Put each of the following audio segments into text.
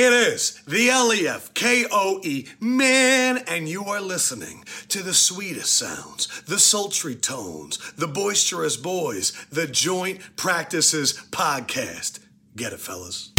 It is the LEF KOE man, and you are listening to the sweetest sounds, the sultry tones, the boisterous boys, the Joint Practices podcast. Get it, fellas.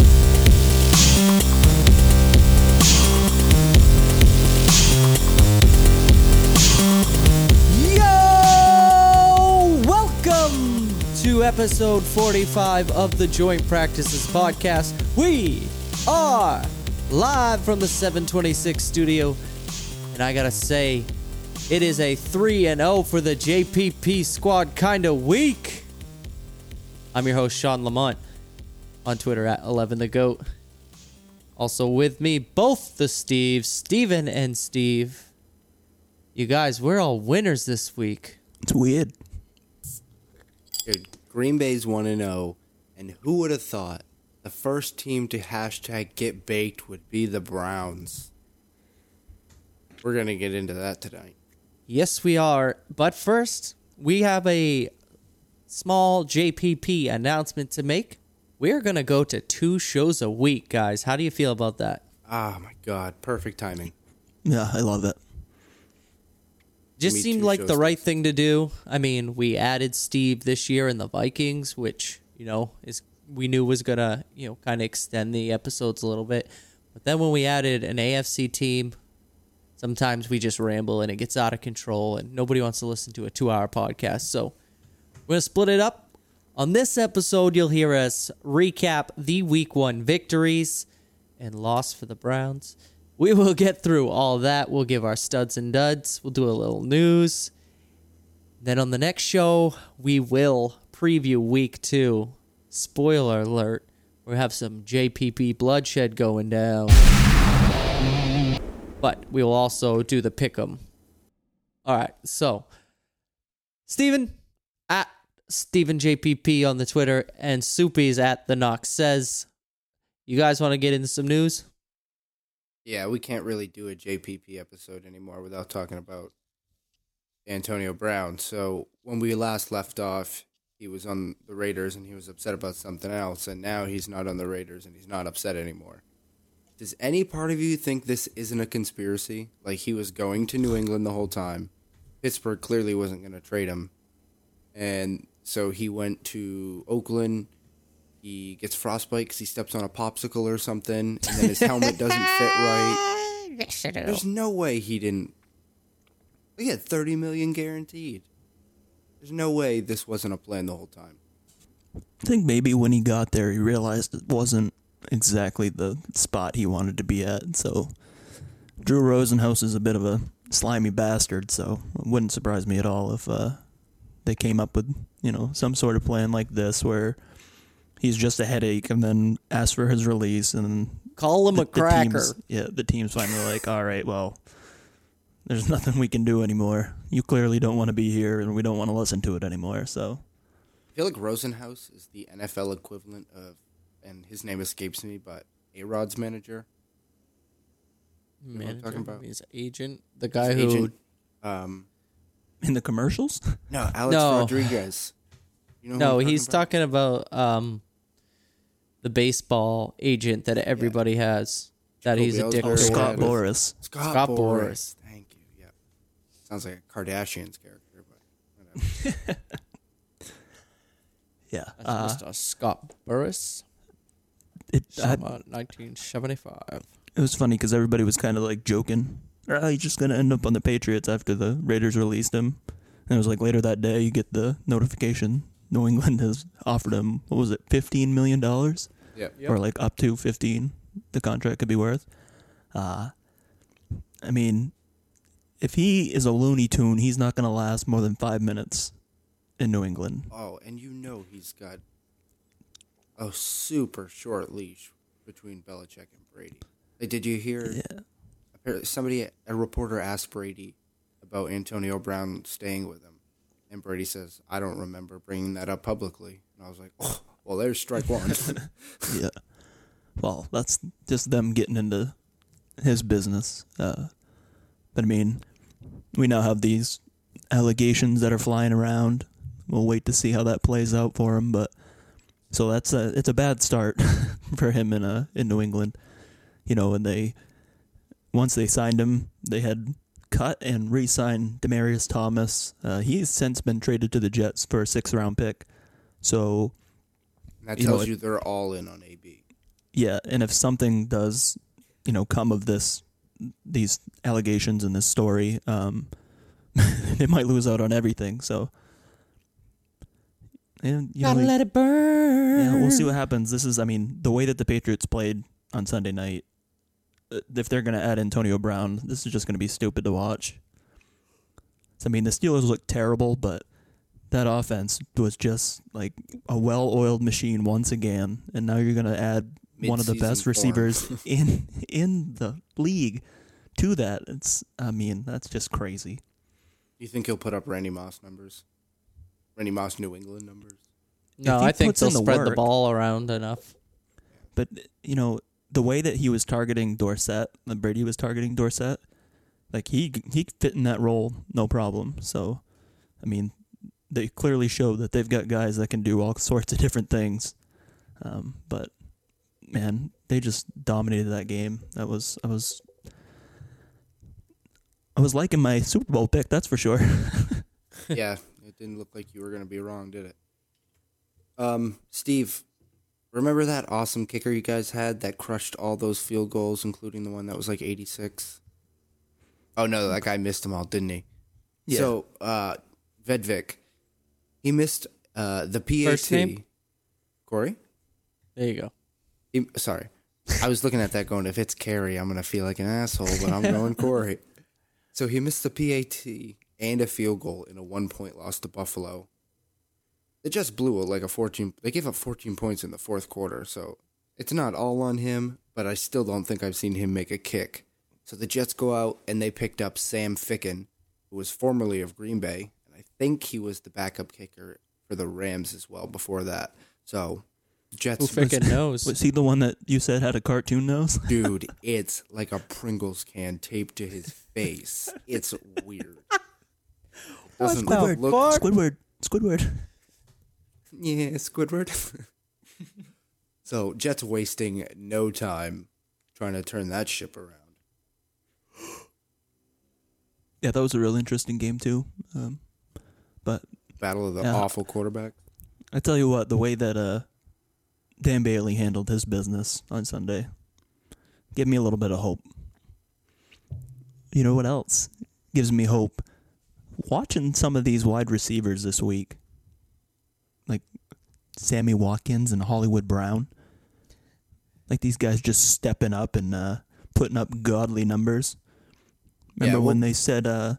Yo! Welcome to episode 45 of the Joint Practices Podcast. We are live from the 726 studio, and I gotta say, it is a 3 and 0 for the JPP squad kind of week. I'm your host, Shawn Lamont, on Twitter at 11 the GOAT. Also with me, both the Steves, Stephen and Steve. You guys, we're all winners this week. It's weird. Dude, Green Bay's 1 0, and who would have thought the first team to hashtag get baked would be the Browns? We're going to get into that tonight. Yes, we are. But first, we have a small JPP announcement to make. We're going to go to two shows a week, guys. How do you feel about that? Ah, my God. Perfect timing. Yeah, I love it. Just Me seemed like the shows right thing to do. I mean, we added Steve this year in the Vikings, which, you know, is we knew was to, you know, kind of extend the episodes a little bit. But then when we added an AFC team, sometimes we just ramble and it gets out of control and nobody wants to listen to a 2-hour podcast. So, we're to split it up. On this episode, you'll hear us recap the week 1 victories and loss for the Browns. We will get through all that. We'll give our studs and duds. We'll do a little news. Then on the next show, we will preview week two. Spoiler alert, we have some JPP bloodshed going down. But we will also do the pick'em. All right, so Stephen at Steven JPP on the Twitter and Soupy's at the Knox says, You guys want to get into some news? Yeah, we can't really do a JPP episode anymore without talking about Antonio Brown. So when we last left off, he was on the Raiders and he was upset about something else, and now he's not on the Raiders and he's not upset anymore. Does any part of you think this isn't a conspiracy? Like he was going to New England the whole time. Pittsburgh clearly wasn't going to trade him. And so he went to Oakland. He gets frostbite because he steps on a popsicle or something, and then his helmet doesn't fit right. Yes, There's no way he didn't. He had 30 million guaranteed. There's no way this wasn't a plan the whole time. I think maybe when he got there, he realized it wasn't exactly the spot he wanted to be at. So, Drew Rosenhaus is a bit of a slimy bastard. So, it wouldn't surprise me at all if uh, they came up with you know some sort of plan like this where he's just a headache and then asks for his release and Call him the, a the cracker. team's, yeah, the team's finally like, all right, well, there's nothing we can do anymore. You clearly don't want to be here, and we don't want to listen to it anymore. So, I feel like Rosenhaus is the NFL equivalent of, and his name escapes me, but A Rod's manager. You know Manager, talking about? his agent, the guy His who agent, um, in the commercials, no, Alex No. Rodriguez. You know no, I'm he's about? talking about um the baseball agent that everybody has. That he's a Jacoby dick. Oh, Scott whatever. Boras. Scott, Scott Boras. Boras. Thank you. Yeah, sounds like a Kardashian's character, but whatever. Yeah, That's uh, Mr. Scott Boras. it, I, 1975. it was funny because everybody was kind of like joking. Oh, he's just gonna end up on the Patriots after the Raiders released him. And it was like later that day, you get the notification New England has offered him what was it, fifteen million dollars, Yep. Yep. or like up to fifteen. The contract could be worth. Uh, I mean, if he is a Looney Tune, he's not gonna last more than five minutes in New England. Oh, and you know he's got a super short leash between Belichick and Brady. Like, did you hear? Yeah. apparently Somebody, a reporter, asked Brady about Antonio Brown staying with him, and Brady says, "I don't remember bringing that up publicly." And I was like, "Oh, well, there's strike one." yeah. Well, that's just them getting into his business. Uh, but I mean, we now have these allegations that are flying around. We'll wait to see how that plays out for him. But so that's a it's a bad start for him in uh in New England. you know, and they once they signed him, they had cut and re-signed Demaryius Thomas. Uh, he's since been traded to the Jets for a six-round pick. So That You know, tells it- you they're all in on AB. yeah, and if something does, you know, come of this, these allegations and this story, um, they might lose out on everything. So, and you Gotta let it burn. yeah, we'll see what happens. This is, I mean, the way that the Patriots played on Sunday night. uh, If they're going to add Antonio Brown, this is just going to be stupid to watch. So, I mean, the Steelers look terrible, but that offense was just like a well-oiled machine once again. And now you're going to add one of the best form. receivers in in the league to that. It's, I mean, that's just crazy. You think he'll put up Randy Moss numbers? Randy Moss New England numbers? no, I think puts in they'll the spread the ball around enough. But you know the way that he was targeting Dorsett, that Brady was targeting Dorsett, like he he fit in that role no problem. So, I mean, they clearly show that they've got guys that can do all sorts of different things. Um, but man, they just dominated that game. That was I was I was liking my Super Bowl pick. That's for sure. yeah, it didn't look like you were going to be wrong, did it? Um, Steve, remember that awesome kicker you guys had that crushed all those field goals, including the one that was like 86? Oh, no, that guy missed them all, didn't he? Yeah. So, uh, Vedvik, he missed uh, the PAT. First name? Corey? There you go. Sorry. I was looking at that going, if it's Carey, I'm going to feel like an asshole, but I'm going Corey. So he missed the PAT and a field goal in a one point loss to Buffalo. They just blew it like a 14. They gave up 14 points in the fourth quarter, so it's not all on him, but I still don't think I've seen him make a kick. So the Jets go out and they picked up Sam Ficken, who was formerly of Green Bay, and I think he was the backup kicker for the Rams as well before that. So Who Jets freaking knows? was he the one that you said had a cartoon nose? Dude, it's like a Pringles can taped to his face. It's weird. Doesn't Squidward, look Squidward, Squidward. yeah, Squidward. so Jets wasting no time trying to turn that ship around. Yeah, that was a real interesting game too. Um, but Battle of the Yeah. awful quarterback. I tell you what, the way that uh, Dan Bailey handled his business on Sunday Give me a little bit of hope. You know what else gives me hope? Watching some of these wide receivers this week, like Sammy Watkins and Hollywood Brown, like these guys just stepping up and uh, putting up godly numbers. Remember Yeah, well- when they said uh,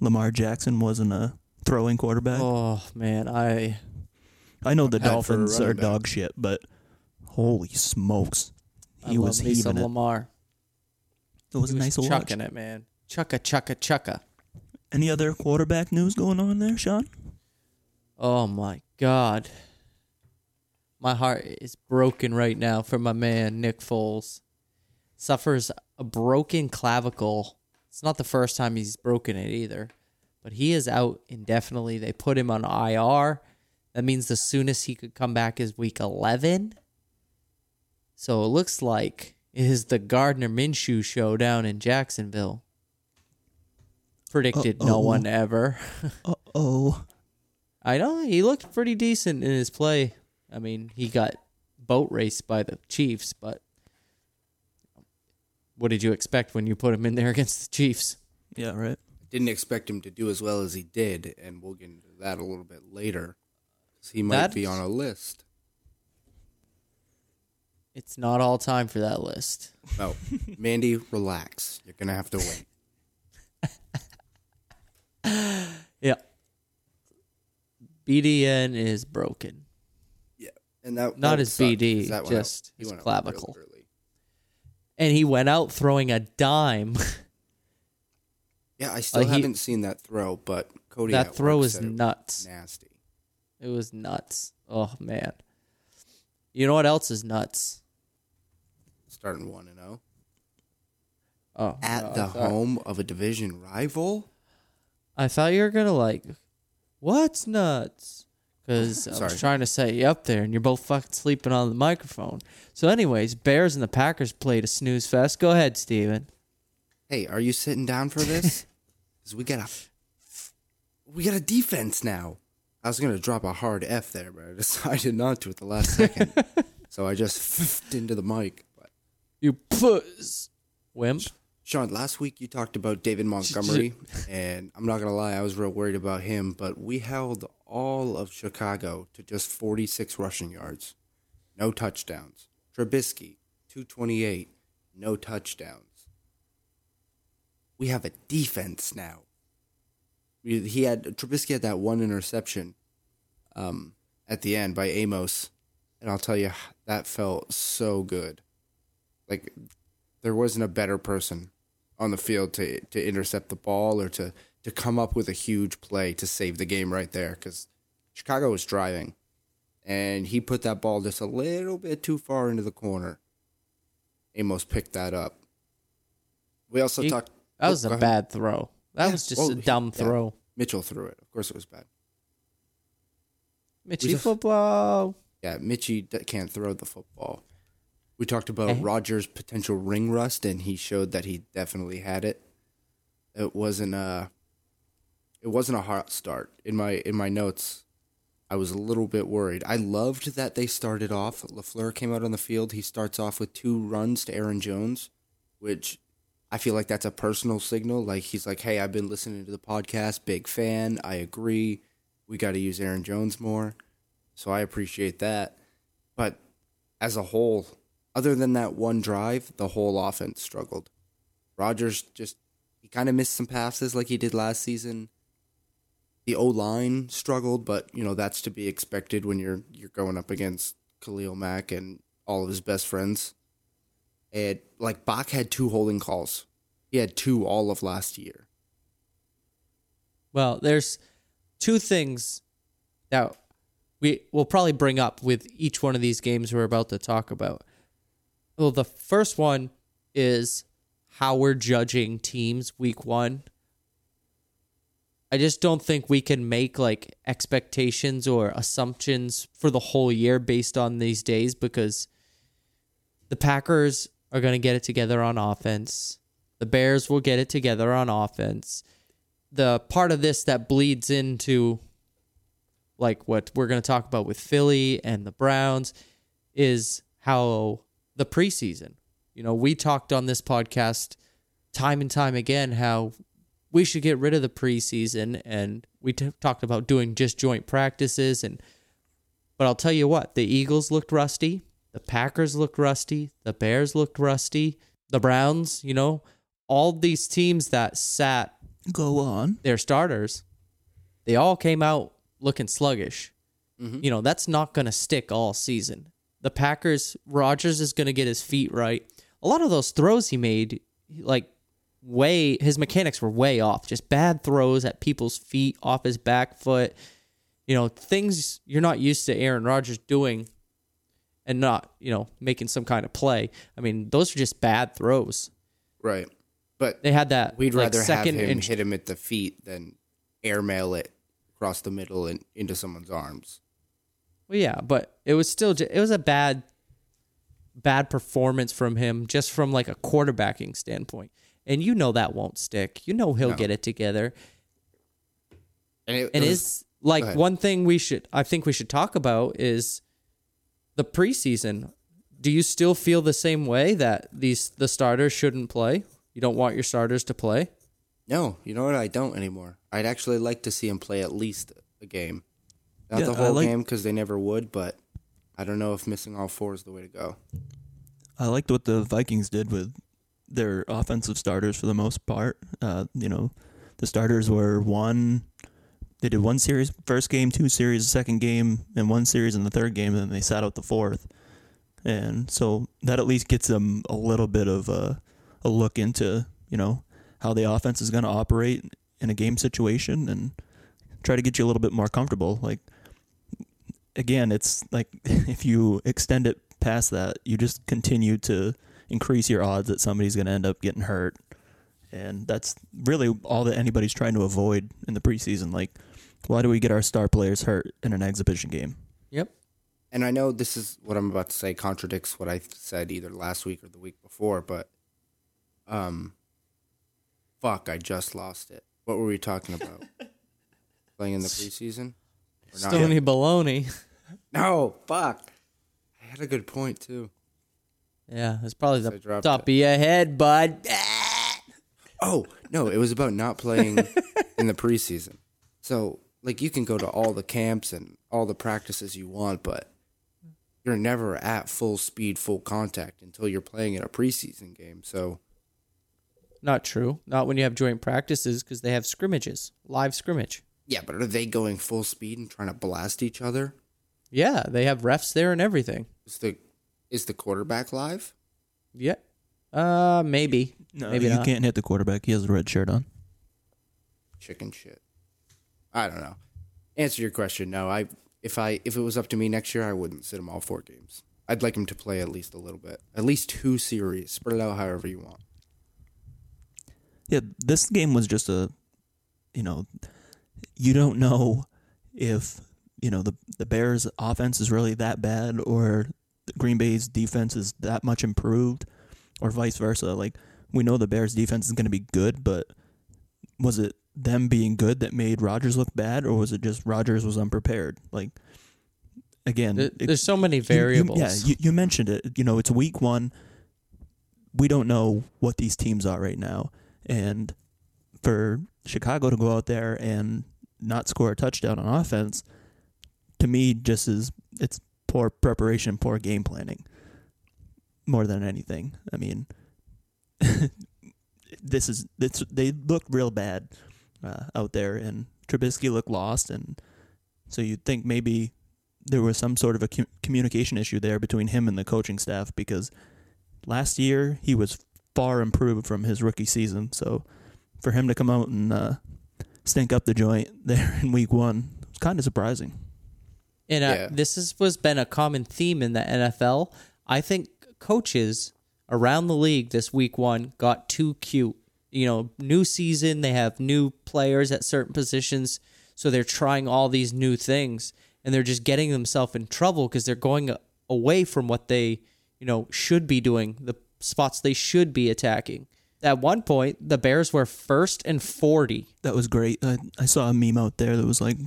Lamar Jackson wasn't a throwing quarterback? Oh man, I I know the Dolphins are back. dog shit, but holy smokes, I he love was me some heaving it. Lamar. It was He nice to watch. chucking it, man. Chucka chucka chucka. Any other quarterback news going on there, Shawn? Oh my god. My heart is broken right now for my man Nick Foles. Suffers a broken clavicle. It's not the first time he's broken it either. But he is out indefinitely. They put him on IR. That means the soonest he could come back is week 11. So it looks like it is the Gardner Minshew show down in Jacksonville. Predicted no Uh-oh. one ever. Uh oh. I know he looked pretty decent in his play. I mean, he got boat raced by the Chiefs, but what did you expect when you put him in there against the Chiefs? Yeah, right. Didn't expect him to do as well as he did, and we'll get into that a little bit later. 'Cause He might be on a list. It's not all time for that list. No, Mandy, relax. You're gonna have to wait. Yeah. BDN is broken. Yeah, and that Not his sucked, BD, that out- just his went out real clavicle. And he went out throwing a dime. Yeah, I still he- haven't seen that throw, but Cody. that throw is said it was nuts. nasty. It was nuts. Oh man. You know what else is nuts? Starting one and zero Oh, at no, the thought- home of a division rival. I thought you were gonna like, what's nuts? because I was trying to set you up there, and you're both fucking sleeping on the microphone. So, anyways, Bears and the Packers played a snooze fest. Go ahead, Stephen. Hey, are you sitting down for this? Because we got a we got a defense now. I was gonna drop a hard F there, but I decided not to at the last second. so I just into the mic. You puss, wimp. Shawn, last week you talked about David Montgomery, and I'm not gonna lie, I was real worried about him. But we held all of Chicago to just 46 rushing yards, no touchdowns. Trubisky 228, no touchdowns. We have a defense now. He had Trubisky had that one interception, um, at the end by Amos, and I'll tell you that felt so good. Like there wasn't a better person on the field to to intercept the ball or to to come up with a huge play to save the game right there because Chicago was driving, and he put that ball just a little bit too far into the corner. Amos picked that up. We also He- talked. That Oh, was a ahead. bad throw. That Yeah, was just well, a he- dumb yeah. throw. Mitchell threw it. Of course, it was bad. Mitchy football. Yeah, Mitchie d- can't throw the football. We talked about. Rodgers' potential ring rust, and he showed that he definitely had it. It wasn't a, it wasn't a hot start. In my in my notes, I was a little bit worried. I loved that they started off. Lafleur came out on the field. He starts off with two runs to Aaron Jones, which I feel like that's a personal signal. Like he's like, "Hey, I've been listening to the podcast. Big fan. I agree. We got to use Aaron Jones more." So I appreciate that. But as a whole, other than that one drive, the whole offense struggled. Rodgers just he kind of missed some passes like he did last season. The O line struggled, but you know that's to be expected when you're you're going up against Khalil Mack and all of his best friends. And like Bach had two holding calls. He had two all of last year. Well, there's two things that we will probably bring up with each one of these games we're about to talk about. Well, the first one is how we're judging teams week one. I just don't think we can make like expectations or assumptions for the whole year based on these days because the Packers are going to get it together on offense. The Bears will get it together on offense. The part of this that bleeds into like what we're going to talk about with Philly and the Browns is how the preseason. You know, we talked on this podcast time and time again how we should get rid of the preseason and we t- talked about doing just joint practices and but I'll tell you what, the Eagles looked rusty, the Packers looked rusty, the Bears looked rusty, the Browns, you know, all these teams that sat Go on. their starters, they all came out looking sluggish. Mm-hmm. You know, that's not going to stick all season. The Packers, Rodgers is going to get his feet right. A lot of those throws he made, like, way, his mechanics were way off. Just bad throws at people's feet, off his back foot. You know, things you're not used to Aaron Rodgers doing and not, you know, making some kind of play. I mean, those are just bad throws. Right. But They had that We'd like, rather have second him and hit him at the feet than airmail it across the middle and into someone's arms. Well, yeah, but it was still it was a bad bad performance from him just from like a quarterbacking standpoint. And you know that won't stick. You know he'll No. get it together. And it, it was- is like one thing we should I think we should talk about is the preseason. Do you still feel the same way that these the starters shouldn't play? You don't want your starters to play? no, you know what? I don't anymore. I'd actually like to see him play at least a game, not Yeah, the whole like- game because they never would. But I don't know if missing all four is the way to go. I liked what the Vikings did with their offensive starters for the most part. Uh, you know, the starters were one. They did one series first game, two series the second game, and one series in the third game, and then they sat out the fourth. And so that at least gets them a little bit of a, a look into you know how the offense is going to operate in a game situation, and try to get you a little bit more comfortable. Like again, it's like if you extend it past that, you just continue to increase your odds that somebody's going to end up getting hurt. And that's really all that anybody's trying to avoid in the preseason. Like Why do we get our star players hurt in an exhibition game? Yep. and I know this is what I'm about to say contradicts what I said either last week or the week before, but um, fuck, I just lost it. What were we talking about? Playing in the preseason? Or? Stony baloney. No, fuck. I had a good point too. Yeah, it's probably the top it. of your head, bud. Oh no, it was about not playing in the preseason. So like you can go to all the camps and all the practices you want, but you're never at full speed, full contact until you're playing in a preseason game. So Not true. Not when you have joint practices because they have scrimmages, live scrimmage. yeah, but are they going full speed and trying to blast each other? Yeah, they have refs there and everything. Is the is the quarterback live? Yeah. Uh, maybe. No, maybe you not. can't hit the quarterback. He has a red shirt on. Chicken shit. I don't know. Answer your question. No, I if I if it was up to me next year, I wouldn't sit him all four games. I'd like him to play at least a little bit, at least two series. Spread it out however you want. Yeah, this game was just a, you know, you don't know if you know the the Bears' offense is really that bad or the Green Bay's defense is that much improved, or vice versa. Like we know the Bears' defense is going to be good, but was it them being good that made Rodgers look bad, or was it just Rodgers was unprepared? Like again, There- it- There's so many you- you- variables. yeah, you, you mentioned it. You know, it's week one. We don't know what these teams are right now, and for Chicago to go out there and not score a touchdown on offense, to me, just is it's poor preparation, poor game planning, more than anything. I mean, this is this, they looked real bad uh, out there, and Trubisky looked lost, and so you'd think maybe there was some sort of a com- communication issue there between him and the coaching staff because last year he was far improved from his rookie season. So for him to come out and uh, stink up the joint there in week one was kind of surprising. And uh, Yeah. this has was been a common theme in the NFL. I think coaches around the league this week one got too cute. You know, new season, they have new players at certain positions, so they're trying all these new things, and they're just getting themselves in trouble because they're going away from what they, you know, should be doing, the spots they should be attacking. At one point, the Bears were first and forty. That was great. I, I saw a meme out there that was like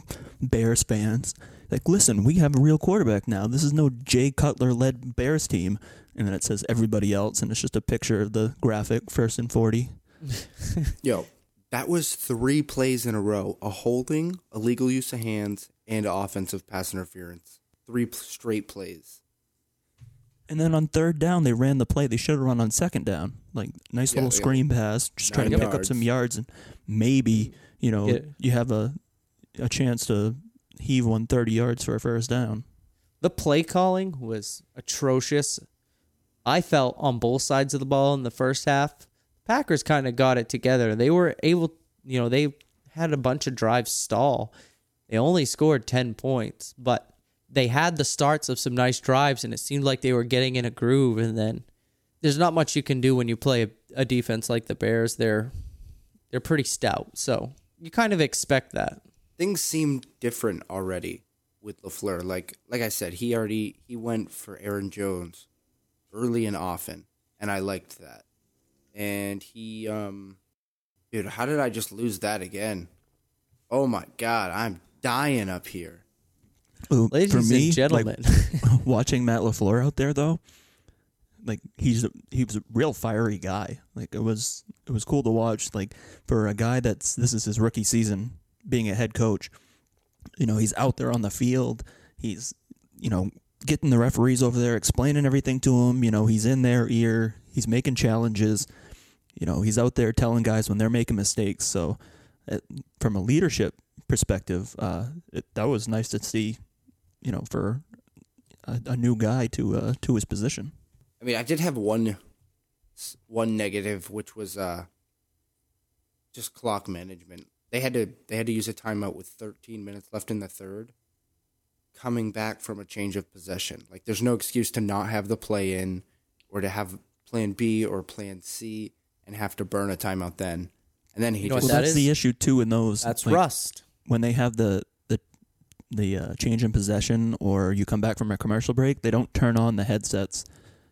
Bears fans. Like, listen, we have a real quarterback now. This is no Jay Cutler led Bears team. And then it says everybody else, and it's just a picture of the graphic, first and 40. Yo, that was three plays in a row: a holding, illegal use of hands, and offensive pass interference. Three p- straight plays. And then on third down, they ran the play they should have run on second down. Like, nice Yeah, little yeah. screen pass, just trying to Nine pick up some yards, and maybe, you know, Get- you have a, a chance to heave one 30 yards for a first down. The play calling was atrocious. I felt on both sides of the ball in the first half. Packers kind of got it together. They were able, you know, they had a bunch of drives stall. They only scored 10 points, but they had the starts of some nice drives and it seemed like they were getting in a groove and then there's not much you can do when you play a, a defense like the Bears. They're they're pretty stout. So, you kind of expect that. Things seemed different already with Lafleur. Like like I said, he already he went for Aaron Jones early and often, and I liked that. And he, um, dude, how did I just lose that again? Oh my god, I'm dying up here. Ooh, Ladies for me, and gentlemen. like, watching Matt Lafleur out there though, like he's a, he was a real fiery guy. Like it was it was cool to watch. Like for a guy that's this is his rookie season being a head coach. You know he's out there on the field. He's you know getting the referees over there explaining everything to him. You know he's in their ear. He's making challenges. You know he's out there telling guys when they're making mistakes. So uh, from a leadership perspective, uh, it, that was nice to see you know, for a, a new guy to uh, to his position. I mean, I did have one one negative, which was uh, just clock management. They had to they had to use a timeout with 13 minutes left in the third, coming back from a change of possession. Like, there's no excuse to not have the play in, or to have Plan B or Plan C and have to burn a timeout then. And then he You know just Well, that that's is- the issue too in those. That's like, rust. when they have the the uh, change in possession or you come back from a commercial break, they don't turn on the headsets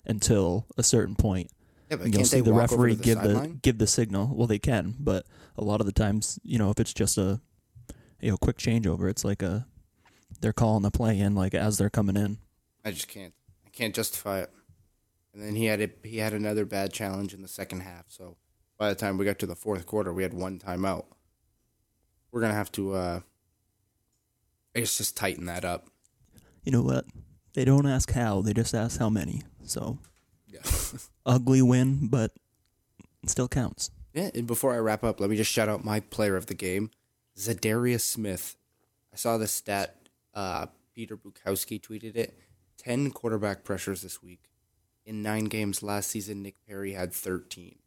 until a certain point. Yeah, you'll can't see the referee the give the sideline? give the signal. Well, they can, but a lot of the times, you know, if it's just a you know quick changeover, it's like a they're calling the play in like as they're coming in. I just can't. I can't justify it. And then he had a, he had another bad challenge in the second half. So by the time we got to the fourth quarter, we had one timeout. We're gonna have to, uh, I guess, just tighten that up. You know what? They don't ask how; they just ask how many. So Yeah. ugly win, but it still counts. yeah. And before I wrap up, let me just shout out my player of the game, Za'Darius Smith. I saw the stat. Uh, Peter Bukowski tweeted it. Ten quarterback pressures this week. In nine games last season, Nick Perry had thirteen.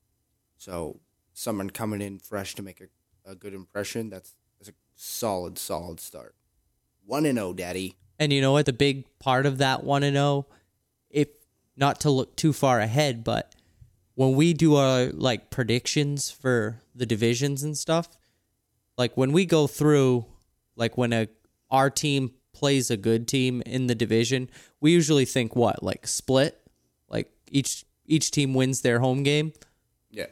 So someone coming in fresh to make a, a good impression. That's, that's a solid, solid start. One and zero, Daddy. And you know what? The big part of that one and zero, if not to look too far ahead, but when we do our like predictions for the divisions and stuff, like when we go through, like when a our team plays a good team in the division, we usually think what like split, like each each team wins their home game. Yeah.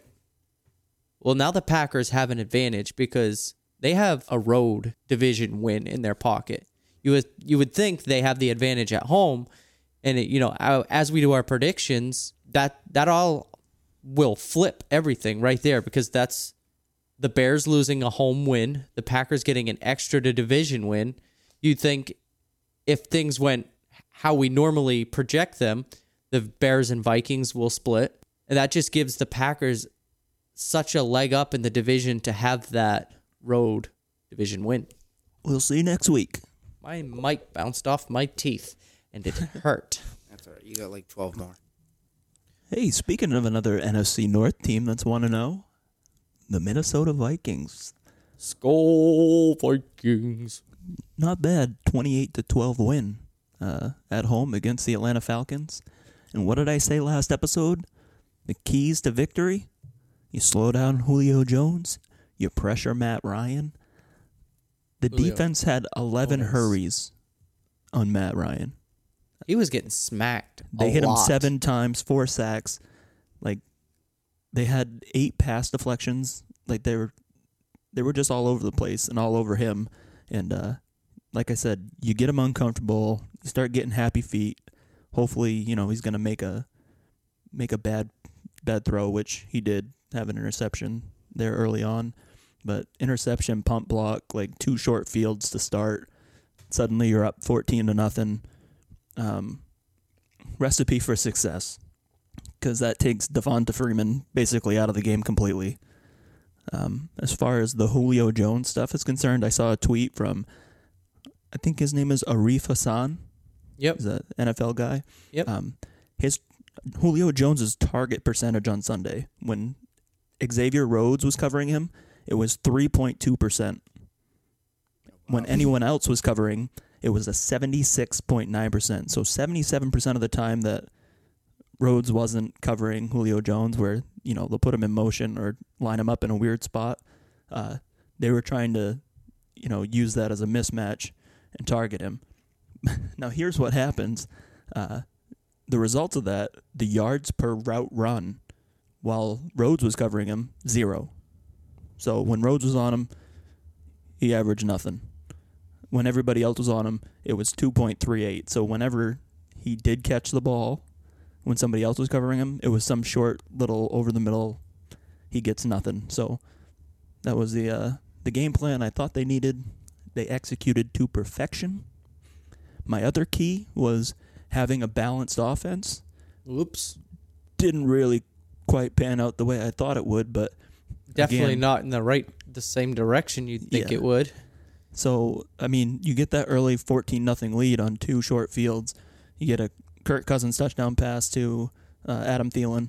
Well, now the Packers have an advantage because they have a road division win in their pocket. You would you would think they have the advantage at home, and it, you know as we do our predictions, that that all will flip everything right there because that's the Bears losing a home win, the Packers getting an extra to division win. You'd think if things went how we normally project them, the Bears and Vikings will split, and that just gives the Packers such a leg up in the division to have that road division win. We'll see you next week. My mic bounced off my teeth and it hurt. That's all right. You got like 12 more. Hey, speaking of another NFC North team that's one to know, the Minnesota Vikings. Skull Vikings. Not bad, twenty-eight to twelve win uh, at home against the Atlanta Falcons. And what did I say last episode? The keys to victory: you slow down Julio Jones, you pressure Matt Ryan. The Julio. defense had eleven Jones. hurries on Matt Ryan. He was getting smacked. They hit him seven times, four sacks. Like they had eight pass deflections. Like they were they were just all over the place and all over him. And uh like I said, you get him uncomfortable, you start getting happy feet. Hopefully, you know, he's gonna make a make a bad bad throw, which he did have an interception there early on. But interception, pump block, like two short fields to start. Suddenly you're up fourteen to nothing. Um, recipe for success because that takes Devonta Freeman basically out of the game completely. Um, as far as the Julio Jones stuff is concerned, I saw a tweet from I think his name is Arif Hasan. Yep. He's an NFL guy. Yep. Um, his Julio Jones's target percentage on Sunday when Xavier Rhodes was covering him, it was three point two percent. When anyone else was covering, it was a seventy six point nine percent. So seventy seven percent of the time that Rhodes wasn't covering Julio Jones, where you know they'll put him in motion or line him up in a weird spot, uh, they were trying to, you know, use that as a mismatch and target him. now here's what happens. Uh, the results of that, the yards per route run, while Rhodes was covering him, zero. So when Rhodes was on him, he averaged nothing. When everybody else was on him, it was 2.38. So whenever he did catch the ball, when somebody else was covering him, it was some short little over the middle. He gets nothing. So that was the uh, the game plan I thought they needed. They executed to perfection. My other key was having a balanced offense. Oops. Didn't really quite pan out the way I thought it would, but Definitely Again- not in the right, the same direction you'd think Yeah. it would. So I mean, you get that early fourteen nothing lead on two short fields. You get a Kirk Cousins touchdown pass to uh, Adam Thielen,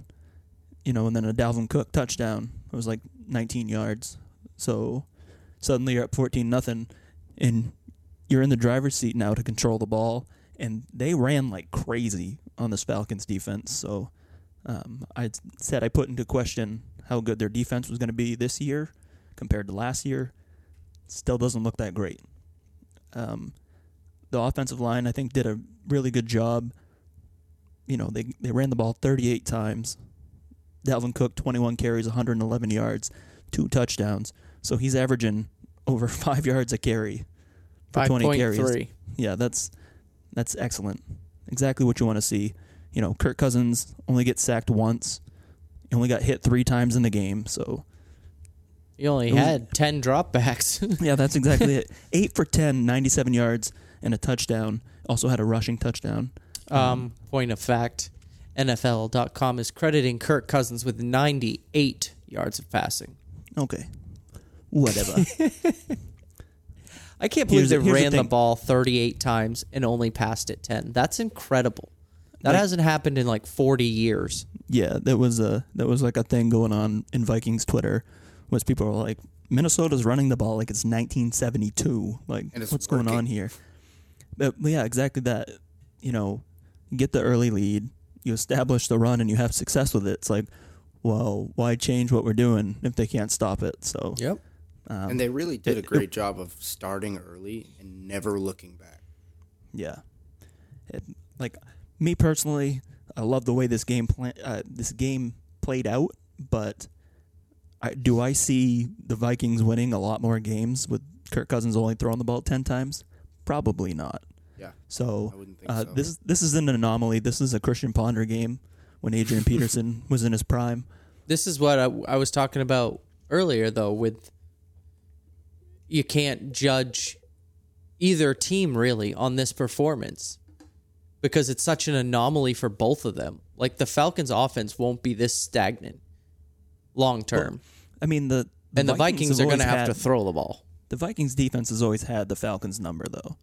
you know, and then a Dalvin Cook touchdown. It was like 19 yards. So suddenly you're up 14 nothing, and you're in the driver's seat now to control the ball. And they ran like crazy on this Falcons defense. So um, I said I put into question how good their defense was going to be this year compared to last year still doesn't look that great. Um, the offensive line I think did a really good job. You know, they they ran the ball 38 times. Dalvin Cook 21 carries, 111 yards, two touchdowns. So he's averaging over 5 yards a carry for 20 carries. Yeah, that's that's excellent. Exactly what you want to see. You know, Kirk Cousins only gets sacked once. He only got hit 3 times in the game, so You only was- had 10 dropbacks. yeah, that's exactly it. 8 for 10, 97 yards and a touchdown. Also had a rushing touchdown. um, point of fact NFL.com is crediting Kirk Cousins with 98 yards of passing. Okay. Whatever. I can't believe Here's they the ran the, thing. ball 38 times and only passed it 10. That's incredible. That Like- hasn't happened in like 40 years. yeah, that was a that was like a thing going on in Vikings Twitter was people were like Minnesota's running the ball like it's 1972. Like And it's what's going on here? But, but yeah, exactly that. You know, get the early lead, you establish the run and you have success with it. It's like, well, why change what we're doing if they can't stop it? So, Yep. um, and they really did a it- great job of starting early and never looking back. Yeah. It, like me personally, I love the way this game pla- uh, this game played out, but I, do I see the Vikings winning a lot more games with Kirk Cousins only throwing the ball 10 times? Probably not. Yeah, So, I wouldn't think uh, so. this this is an anomaly. This is a Christian Ponder game when Adrian Peterson was in his prime. This is what I, I was talking about earlier, though, with you can't judge either team really on this performance because it's such an anomaly for both of them. Like the Falcons' offense won't be this stagnant long term, I mean, the, and the Vikings have are going to have to throw the ball. The Vikings defense has always had the Falcons number though.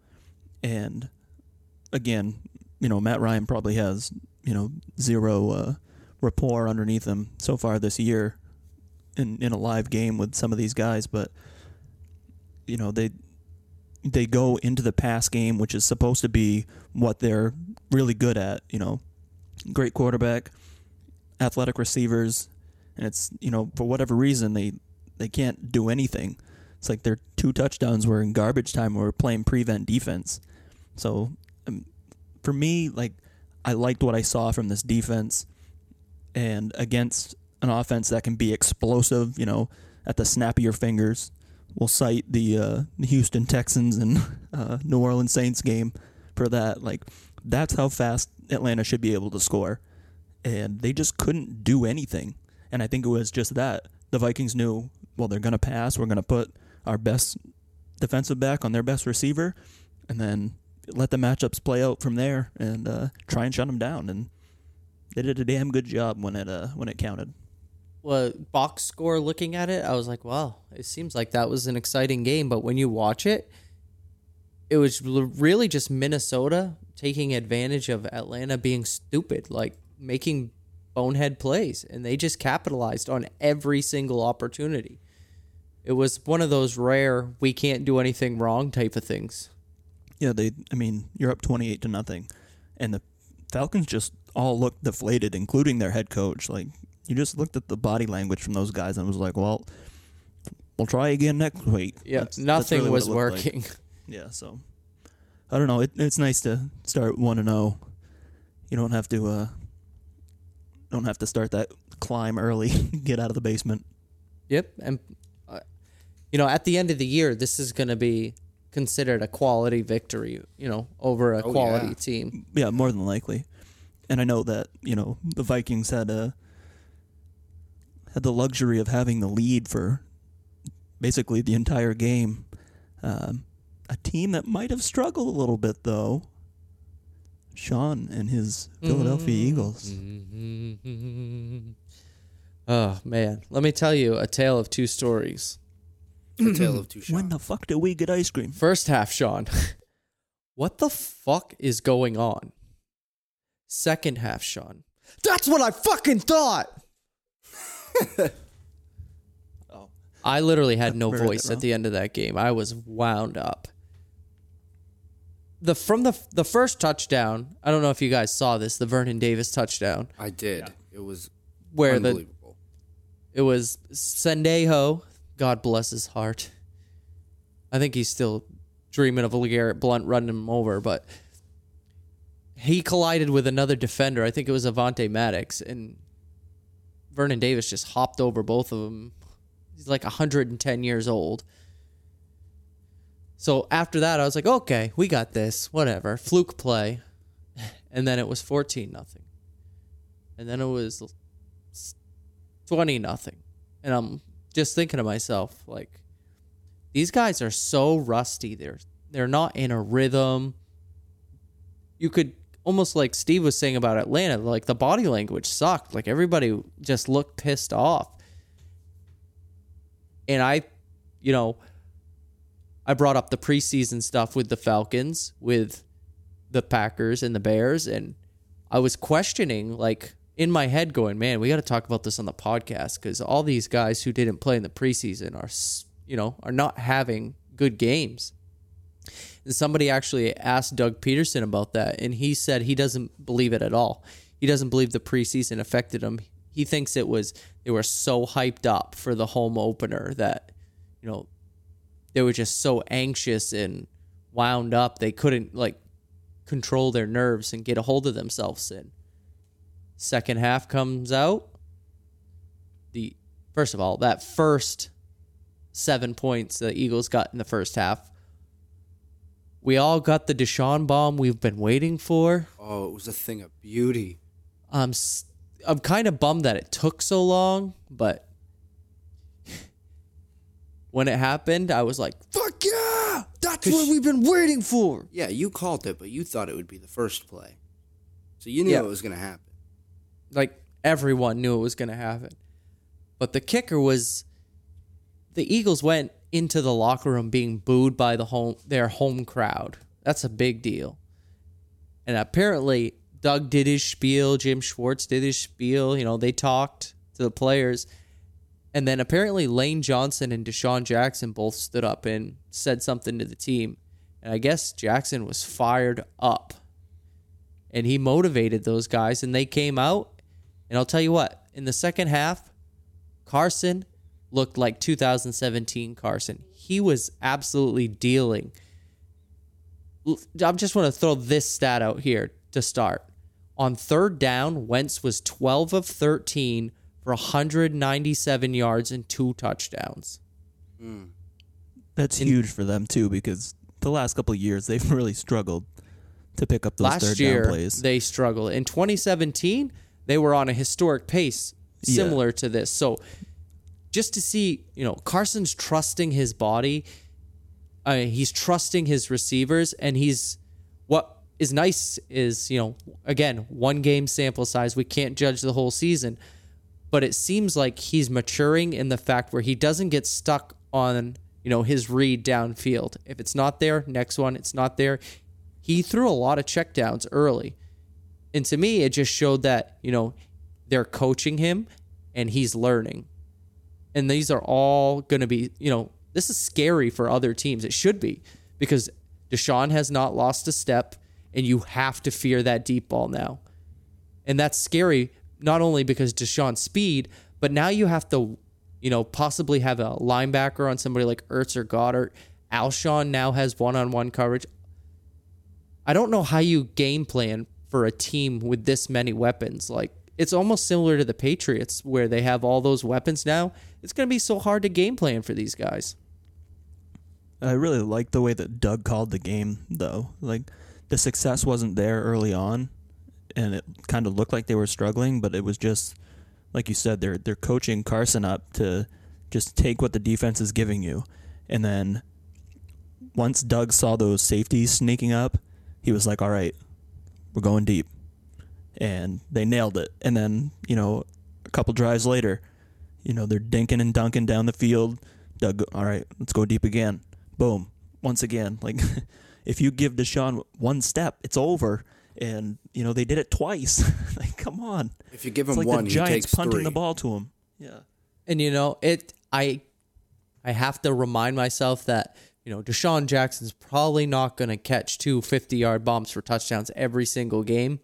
And again, you know, Matt Ryan probably has, you know, zero uh, rapport underneath him so far this year in in a live game with some of these guys, but you know, they they go into the pass game, which is supposed to be what they're really good at, you know. Great quarterback, athletic receivers, and it's, you know, for whatever reason they they can't do anything. It's like their two touchdowns were in garbage time. We were playing prevent defense. So um, for me, like I liked what I saw from this defense, and against an offense that can be explosive, you know, at the snap of your fingers. We'll cite the uh, Houston Texans and uh, New Orleans Saints game for that. Like that's how fast Atlanta should be able to score, and they just couldn't do anything. And I think it was just that the Vikings knew, well, they're going to pass. We're going to put our best defensive back on their best receiver, and then let the matchups play out from there and uh, try and shut them down. And they did a damn good job when it uh, when it counted. well, box score looking at it, I was like, wow, it seems like that was an exciting game. But when you watch it, it was really just Minnesota taking advantage of Atlanta being stupid, like making bonehead plays. And they just capitalized on every single opportunity. It was one of those rare, we can't do anything wrong type of things. Yeah, they. I mean, you're up twenty eight to nothing, and the Falcons just all looked deflated, including their head coach. Like you just looked at the body language from those guys and was like, well. We'll try again next week. Yeah, That's- that's nothing really was looked like. working. Yeah, so I don't know. It, it's nice to start one and zero. You don't have to uh, don't have to start that climb early. Get out of the basement. Yep, and uh, you know, at the end of the year, this is going to be considered a quality victory. You know, over a Oh, quality yeah. team. Yeah, more than likely. And I know that you know the Vikings had a had the luxury of having the lead for basically the entire game. Um, a team that might have struggled a little bit though. Shawn and his mm-hmm. Philadelphia Eagles. Mm-hmm. Oh man, let me tell you a tale of two stories. A tale of two shots. When the fuck did we get ice cream? First half, Shawn. what the fuck is going on? Second half, Shawn. That's what I fucking thought. Oh. I literally had no I heard that voice at the end of that game. I was wound up. The from the the first touchdown, I don't know if you guys saw this, the Vernon Davis touchdown, I did. It was where the it was Sendejo, God bless his heart. I think he's still dreaming of a LeGarrette Blunt running him over, but he collided with another defender. I think it was Avonte Maddox, and Vernon Davis just hopped over both of them. He's like 110 years old. So after that, I was like, okay, we got this. Whatever. Fluke play. And then it was 14 nothing. And then it was 20 nothing. And I'm just thinking to myself, like, these guys are so rusty. They're they're not in a rhythm. You could almost like Steve was saying about Atlanta, like the body language sucked. Like everybody just looked pissed off. And I, you know, I brought up the preseason stuff with the Falcons, with the Packers and the Bears, and I was questioning, like in my head, going, "Man, we got to talk about this on the podcast because all these guys who didn't play in the preseason are, you know, are not having good games." And somebody actually asked Doug Pederson about that, and he said he doesn't believe it at all. He doesn't believe the preseason affected him. He thinks it was they were so hyped up for the home opener that, you know, they were just so anxious and wound up they couldn't like control their nerves and get a hold of themselves in. Second half comes out. The first of all, that first seven points the Eagles got in the first half. We all got the DeSean bomb we've been waiting for. Oh, it was a thing of beauty. I'm I'm kind of bummed that it took so long, but when it happened, I was like, "Fuck yeah! That's what we've been waiting for." Yeah, you called it, but you thought it would be the first play, so you knew Yeah. it was going to happen. Like everyone knew it was going to happen. But the kicker was the Eagles went into the locker room being booed by the home their home crowd. That's a big deal. And apparently Doug did his spiel, Jim Schwartz did his spiel, you know, they talked to the players. And then apparently Lane Johnson and DeSean Jackson both stood up and said something to the team. And I guess Jackson was fired up. And he motivated those guys and they came out. And I'll tell you what, in the second half, Carson looked like 2017 Carson. He was absolutely dealing. I just want to throw this stat out here to start. On third down, Wentz was 12 of 13 for 197 yards and two touchdowns. Hmm. That's In- huge for them too because the last couple of years they've really struggled to pick up those Last third year, down plays. they struggled. In 2017, they were on a historic pace Yeah. similar to this. So just to see, you know, Carson's trusting his body. I mean, he's trusting his receivers, and he's what is nice is, you know, again, one game sample size. We can't judge the whole season, but it seems like he's maturing in the fact where he doesn't get stuck on, you know, his read downfield. If it's not there, next one, it's not there. He threw a lot of checkdowns early. And to me, it just showed that, you know, they're coaching him and he's learning. And these are all going to be, you know, this is scary for other teams. It should be because DeSean has not lost a step and you have to fear that deep ball now. And that's scary not only because DeSean's speed, but now you have to, you know, possibly have a linebacker on somebody like Ertz or Goedert. Alshon now has one on one coverage. I don't know how you game plan for a team with this many weapons. Like it's almost similar to the Patriots where they have all those weapons now. It's going to be so hard to game plan for these guys. I really like the way that Doug called the game, though. Like, the success wasn't there early on, and it kind of looked like they were struggling, but it was just, like you said, they're they're coaching Carson up to just take what the defense is giving you, and then once Doug saw those safeties sneaking up, he was like, "All right, we're going deep," and they nailed it. And then you know, a couple drives later, you know, they're dinking and dunking down the field. Doug, all right, let's go deep again. Boom. Once again, like if you give DeSean one step, it's over. And you know they did it twice. like, come on. If you give It's him like one, the he Giants takes punting three. the ball to him. Yeah. And you know, it I I have to remind myself that, you know, DeSean Jackson's probably not going to catch two 50-yard bombs for touchdowns every single game.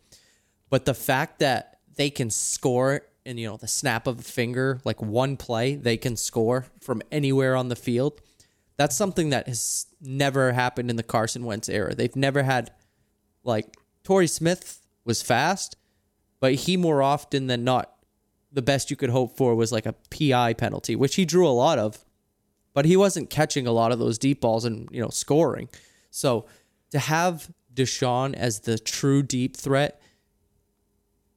But the fact that they can score in, you know, the snap of a finger, like one play, they can score from anywhere on the field. That's something that has never happened in the Carson Wentz era. They've never had like Torrey Smith was fast, but he more often than not, the best you could hope for was like a PI penalty, which he drew a lot of, but he wasn't catching a lot of those deep balls and you know scoring. So to have DeSean as the true deep threat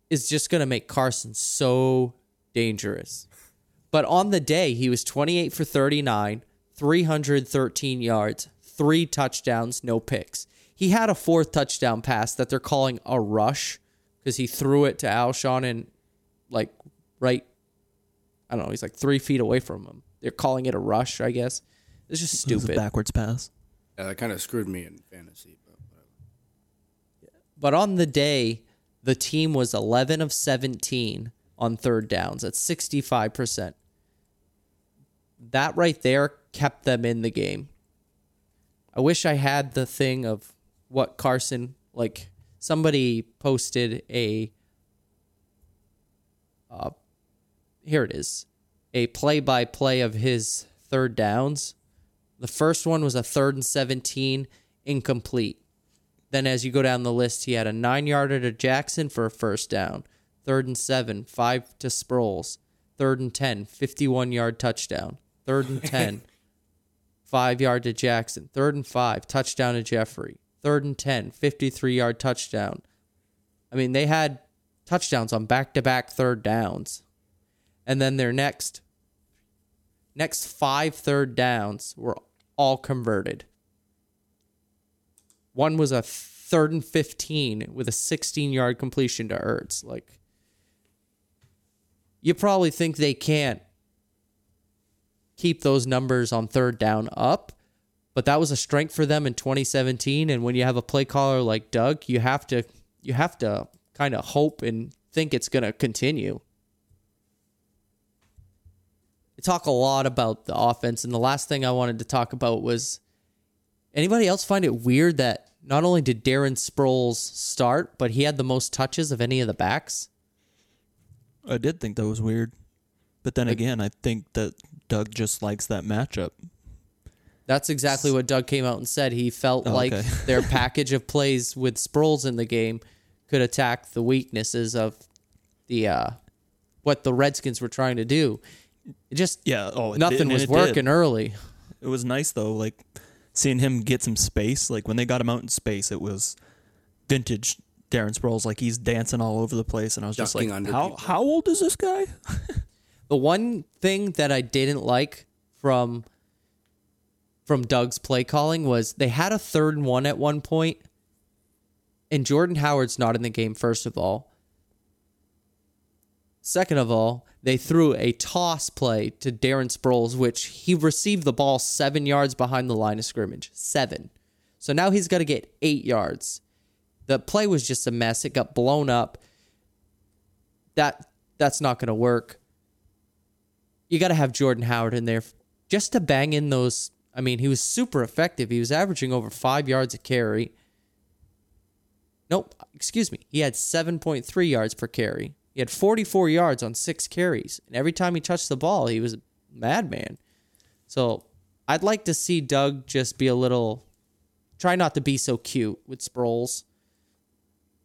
is just going to make Carson so dangerous. But on the day, he was 28 for 39, 313 yards, three touchdowns, no picks. He had a fourth touchdown pass that they're calling a rush because he threw it to Alshon and like right, I don't know, he's like three feet away from him. They're calling it a rush, I guess. It's just It was a stupid. backwards pass. Yeah, that kind of screwed me in fantasy. But whatever. But on the day, the team was 11 of 17 on third downs. That's 65%. That right there kept them in the game. I wish I had the thing of what Carson, like, somebody posted a. Uh, here it is a play by play of his third downs. The first one was a third and 17, incomplete. Then, as you go down the list, he had a nine yarder to Jackson for a first down, third and seven, five to Sproles, third and 10, 51 yard touchdown, third and 10, five yard to Jackson, third and five, touchdown to Jeffery, third and 10, 53 yard touchdown. I mean, they had touchdowns on back to back third downs. And then their next next five third downs were all converted. One was a third and 15 with a 16 yard completion to Ertz. Like, you probably think they can't keep those numbers on third down up, but that was a strength for them in 2017. And when you have a play caller like Doug, you have to you have to kind of hope and think it's going to continue. We talk a lot about the offense, and the last thing I wanted to talk about was Anybody else find it weird that not only did Darren Sproles start, but he had the most touches of any of the backs? I did think that was weird. But then Like- again, I think that Doug just likes that matchup. That's exactly what Doug came out and said. He felt Oh, like okay. their package of plays with Sproles in the game could attack the weaknesses of the uh, what the Redskins were trying to do. It just Yeah. Oh, it did, nothing and was it did. working early. It was nice though, like seeing him get some space. Like when they got him out in space, it was vintage Darren Sproles. Like he's dancing all over the place, and I was just like, how people. how old is this guy? The one thing that I didn't like from from Doug's play calling was they had a third and one at one point, and Jordan Howard's not in the game. First of all, second of all, they threw a toss play to Darren Sproles, which he received the ball seven yards behind the line of scrimmage. Seven. So now he's got to get eight yards. The play was just a mess. It got blown up. That that's not going to work you got to have Jordan Howard in there just to bang in those. I mean, he was super effective. He was averaging over five yards a carry. Nope, excuse me. He had 7.3 yards per carry. He had 44 yards on six carries. And every time he touched the ball, he was a madman. So I'd like to see Doug just be a little. Try not to be so cute with Sproles.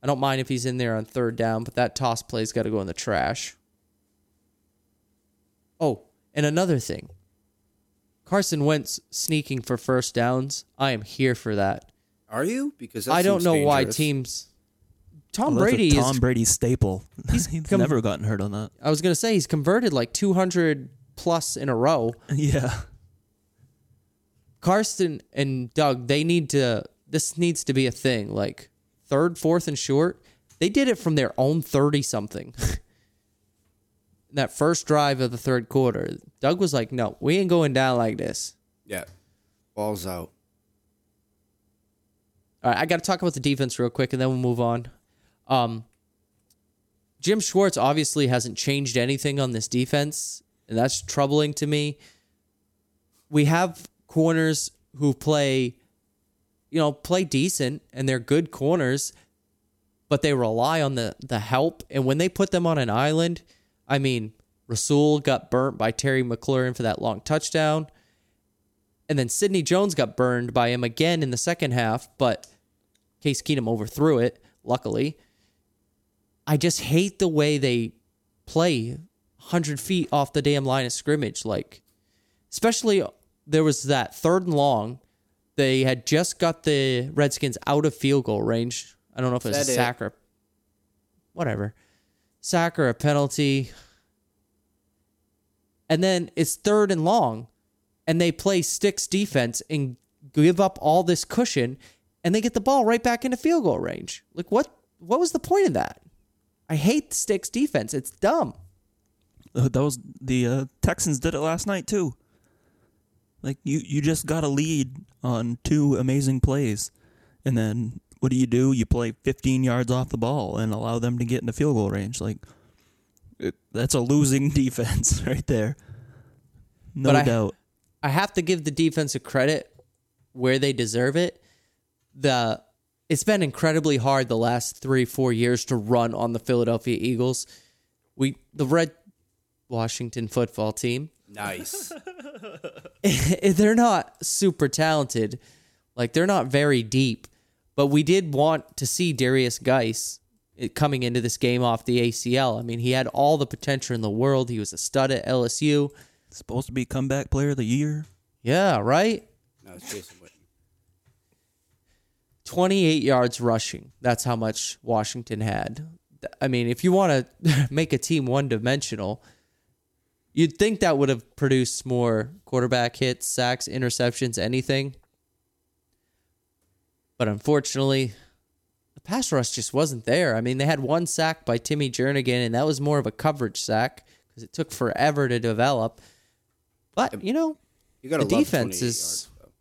I don't mind if he's in there on third down, but that toss play's got to go in the trash. Oh, and another thing. Carson Wentz sneaking for first downs. I am here for that. Are you? Because that I don't seems know why teams. Oh, Tom Well, that's a Brady Tom is. Brady staple. He's He's, com- never gotten hurt on that. I was gonna say he's converted like 200 plus in a row. Yeah. Carson and Doug, they need to. This needs to be a thing. Like third, fourth, and short. They did it from their own 30 something. That first drive of the third quarter, Doug was like, "No, we ain't going down like this." Yeah. Balls out. All right, I got to talk about the defense real quick, and then we'll move on. Um, Jim Schwartz obviously hasn't changed anything on this defense, and that's troubling to me. We have corners who play, you know, play decent, and they're good corners, but they rely on the the help. And when they put them on an island, I mean, Rasul got burnt by Terry McLaurin for that long touchdown. And then Sidney Jones got burned by him again in the second half, but Case Keenum overthrew it, luckily. I just hate the way they play 100 feet off the damn line of scrimmage. Like, especially there was that third and long. They had just got the Redskins out of field goal range. I don't know if it was a it. sack or whatever. Sack or a penalty. And then it's third and long, and they play sticks defense and give up all this cushion, and they get the ball right back into field goal range. Like what? What was the point of that? I hate sticks defense. It's dumb. Uh, That was the uh, Texans did it last night too. Like you, you just got a lead on two amazing plays, and then what do you do? You play 15 yards off the ball and allow them to get in the field goal range. Like it, that's a losing defense right there. No But I- doubt. I have to give the defense a credit where they deserve it. The it's been incredibly hard the last three four years to run on the Philadelphia Eagles. We the red Washington football team Nice. they're not super talented. Like they're not very deep, but we did want to see Derrius Guice eh, coming into this game off the ACL. I mean, he had all the potential in the world. He was a stud at LSU. Supposed to be comeback player of the year. Yeah, right. no, it's Jason Witten. 28 yards rushing. That's how much Washington had. I mean, if you want to make a team one dimensional, you'd think that would have produced more quarterback hits, sacks, interceptions, anything. But unfortunately, the pass rush just wasn't there. I mean, they had one sack by Timmy Jernigan, and that was more of a coverage sack because it took forever to develop. But, you know, You The defense is- yards.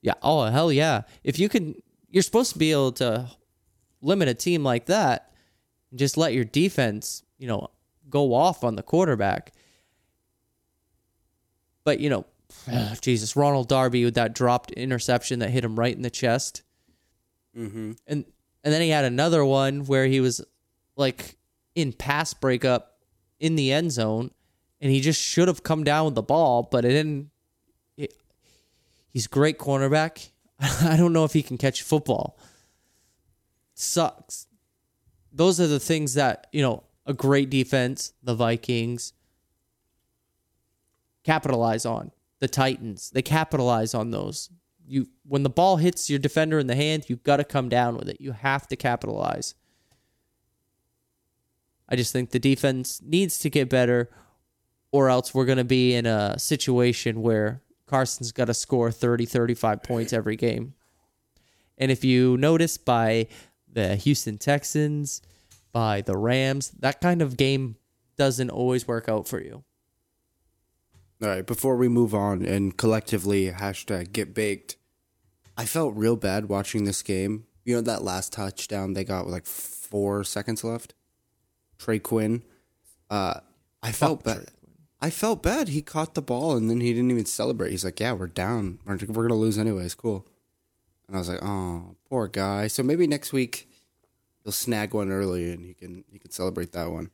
Yeah. Oh hell yeah! If you can, you're supposed to be able to limit a team like that and just let your defense, you know, go off on the quarterback. But you know, Jesus, Ronald Darby with that dropped interception that hit him right in the chest, Mm-hmm. and and then he had another one where he was like in pass breakup in the end zone, and he just should have come down with the ball, but it didn't. It, he's great cornerback. I don't know if he can catch football. Sucks. Those are the things that you know a great defense, the Vikings, capitalize on. The Titans, they capitalize on those. You when the ball hits your defender in the hand, you've got to come down with it. You have to capitalize. I just think the defense needs to get better, or else we're going to be in a situation where Carson's got to score 30, 35 points every game. And if you notice by the Houston Texans, by the Rams, that kind of game doesn't always work out for you. All right, before we move on and collectively hashtag get baked, I felt real bad watching this game. You know that last touchdown they got with like four seconds left? Trey Quinn. Uh, I felt bad. I felt bad. He caught the ball and then he didn't even celebrate. He's like, "Yeah, we're down. We're, we're gonna lose anyways. Cool." And I was like, "Oh, poor guy." So maybe next week he'll snag one early and he can he can celebrate that one.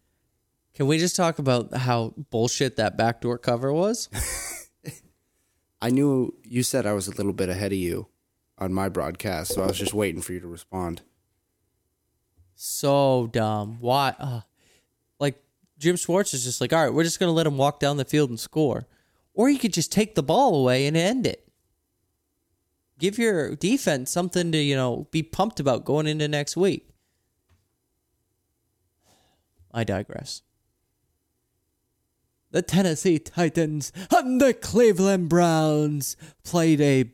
Can we just talk about how bullshit that backdoor cover was? I knew you said I was a little bit ahead of you on my broadcast, so I was just waiting for you to respond. so dumb. Why? Uh, like Jim Schwartz is just like, all right, we're just gonna let him walk down the field and score, or you could just take the ball away and end it. Give your defense something to you know be pumped about going into next week. I digress. The Tennessee Titans and the Cleveland Browns played a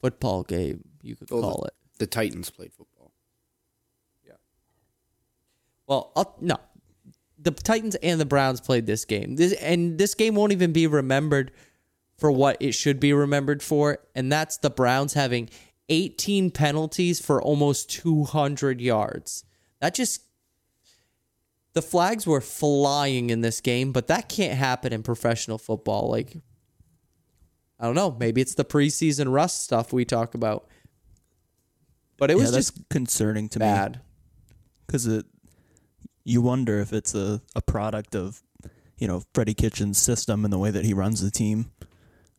football game, you could Well, call it. The Titans played football. Yeah. Well, I'll, no, the Titans and the Browns played this game. This and this game won't even be remembered for what it should be remembered for, and that's the Browns having 18 penalties for almost 200 yards. That just the flags were flying in this game, but that can't happen in professional football. Like I don't know, maybe it's the preseason rust stuff we talk about. But it yeah, was just concerning to me bad. because it. You wonder if it's a, a product of, you know, Freddie Kitchens' system and the way that he runs the team.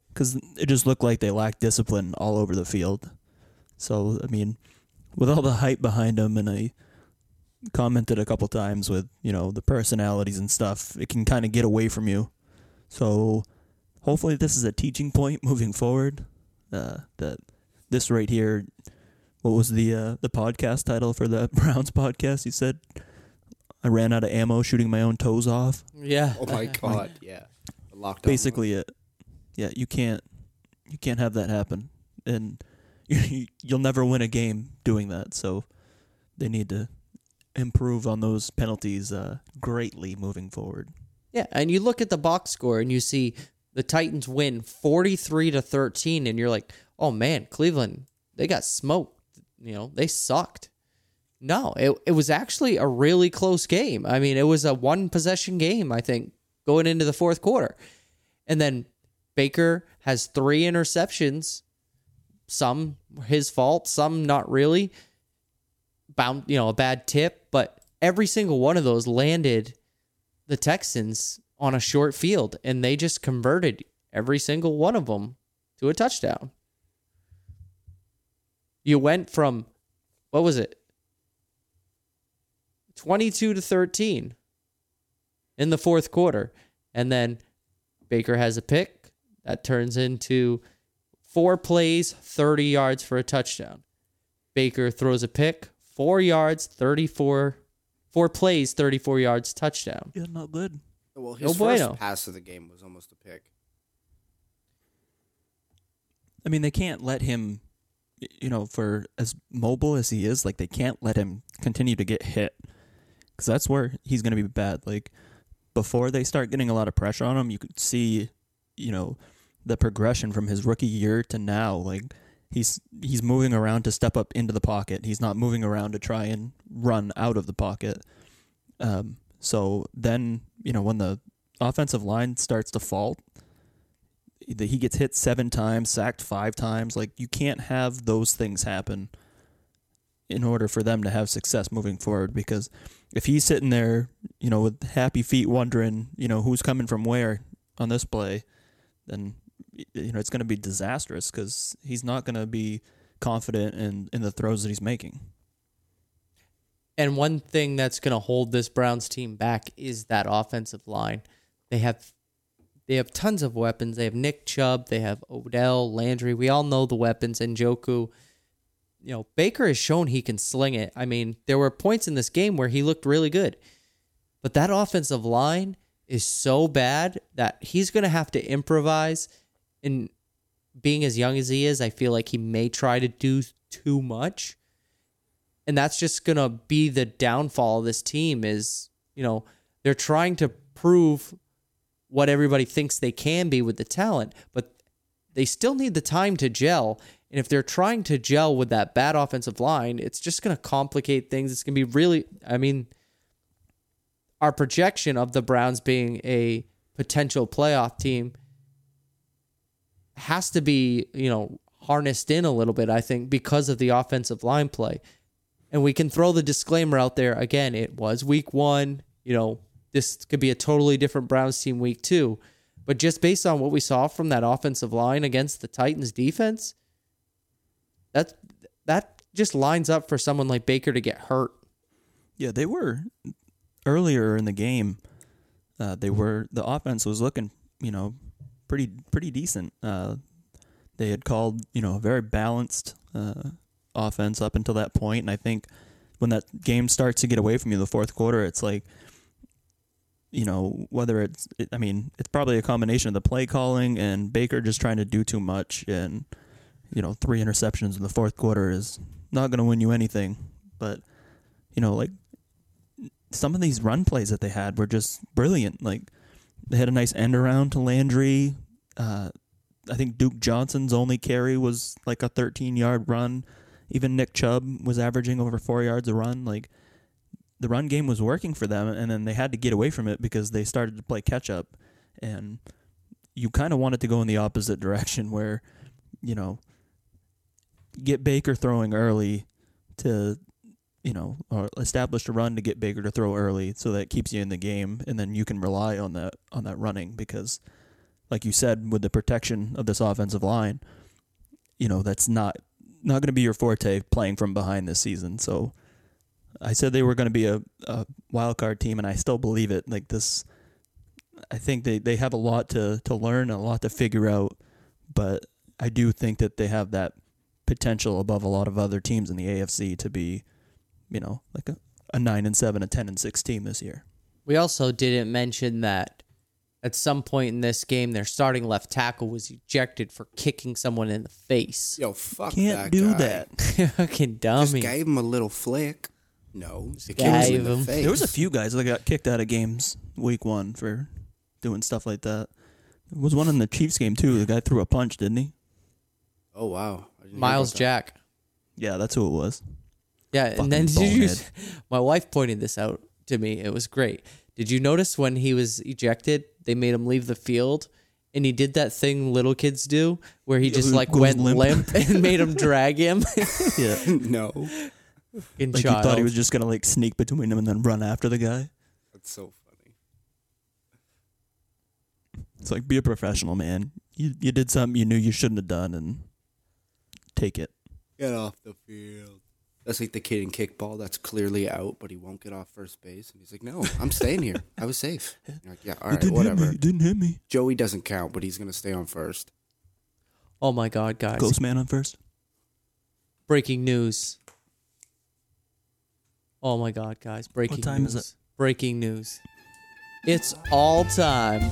because it just looked like they lacked discipline all over the field. So I mean, with all the hype behind them, and I commented a couple times with you know the personalities and stuff, it can kind of get away from you. So hopefully, this is a teaching point moving forward. Uh, that this right here, what was the uh, the podcast title for the Browns podcast? You said I ran out of ammo shooting my own toes off. Yeah. Oh my god, yeah. The lockdown Basically, it. Yeah, you can't you can't have that happen, and you, you'll never win a game doing that. So they need to improve on those penalties uh, greatly moving forward. Yeah, and you look at the box score and you see the Titans win 43 to 13 and you're like, "Oh man, Cleveland, they got smoked. You know, they sucked." No, it it was actually a really close game. I mean, it was a one possession game, I think, going into the fourth quarter. And then Baker has 3 interceptions, some his fault, some not really. Bound, you know, a bad tip, every single one of those landed the Texans on a short field, and they just converted every single one of them to a touchdown. You went from, what was it? 22 to 13 in the fourth quarter. And then Baker has a pick that turns into four plays, 30 yards for a touchdown. Baker throws a pick, four yards, 34, four plays, 34 yards, touchdown. Yeah, not good. Well, No his bueno. first pass of the game was almost a pick. I mean, they can't let him, y- you know, for as mobile as he is, like they can't let him continue to get hit because that's where he's going to be bad. Like before they start getting a lot of pressure on him, you could see, you know, the progression from his rookie year to now. Like he's he's moving around to step up into the pocket. He's not moving around to try and run out of the pocket. Um, so then, you know, when the offensive line starts to fall, that he gets hit seven times, sacked five times. Like you can't have those things happen in order for them to have success moving forward. Because if he's sitting there, you know, with happy feet, wondering, you know, who's coming from where on this play, then you know it's going to be disastrous because he's not going to be confident in in the throws that he's making. And one thing that's going to hold this Browns team back is that offensive line. They have they have tons of weapons. They have Nick Chubb, they have Odell, Landry. We all know the weapons and Njoku. You know, Baker has shown he can sling it. I mean, there were points in this game where he looked really good. But that offensive line is so bad that he's going to have to improvise and being as young as he is, I feel like he may try to do too much. And that's just gonna be the downfall of this team is you know they're trying to prove what everybody thinks they can be with the talent but they still need the time to gel. And if they're trying to gel with that bad offensive line it's just gonna complicate things. It's gonna be really i mean our projection of the browns being a potential playoff team has to be you know harnessed in a little bit i think because of the offensive line play and we can throw the disclaimer out there again it was week one you know this could be a totally different browns team week two but just based on what we saw from that offensive line against the titans defense that that just lines up for someone like baker to get hurt Yeah, they were earlier in the game. Uh, they were the offense was looking, you know, pretty pretty decent. Uh, they had called, you know, a very balanced uh, offense up until that point, and I think when that game starts to get away from you, in the fourth quarter, it's like, you know, whether it's, it, I mean, it's probably a combination of the play calling and Baker just trying to do too much, and you know, three interceptions in the fourth quarter is not going to win you anything. But you know, like some of these run plays that they had were just brilliant. Like they had a nice end around to Landry. Uh, I think Duke Johnson's only carry was like a 13 yard run. Even Nick Chubb was averaging over four yards a run. Like the run game was working for them, and then they had to get away from it because they started to play catch up. And you kind of wanted to go in the opposite direction where, you know, get Baker throwing early to you know, or establish a run to get Baker to throw early so that keeps you in the game and then you can rely on that on that running because like you said, with the protection of this offensive line, you know, that's not not going to be your forte playing from behind this season. So I said they were going to be a, a wild card team, and I still believe it. Like this, I think they, they have a lot to, to learn, a lot to figure out, but I do think that they have that potential above a lot of other teams in the AFC to be, you know, like a, a nine and seven, a ten and six team this year. We also didn't mention that at some point in this game, their starting left tackle was ejected for kicking someone in the face. Yo, fuck Can't that do guy. that. Fucking dummy. Just dummy. gave him a little flick. No, the Gave kid was in the him. face. There was a few guys that got kicked out of games week one for doing stuff like that. There was one in the Chiefs game too. The guy threw a punch, didn't he? Oh wow, I didn't hear Miles about that. Jack. Yeah, that's who it was. Yeah, Fucking and then did you? bonehead. My wife pointed this out to me. It was great. Did you notice when he was ejected, they made him leave the field, and he did that thing little kids do, where he just like went limp. limp. and made him drag him. Yeah, no, In like child. you thought he was just gonna like sneak between them and then run after the guy. that's so funny. It's like be a professional, man. You you did something you knew you shouldn't have done, and take it. Get off the field. That's like the kid in kickball that's clearly out, but he won't get off first base, and he's like, "No, I'm staying here. I was safe." You're like, yeah, all right, didn't hit whatever. me. Didn't hit me. Joey doesn't count, but he's gonna stay on first. oh my god, guys! Ghost man on first. Breaking news. Oh my god, guys! Breaking time news. is it? Breaking news. It's all time.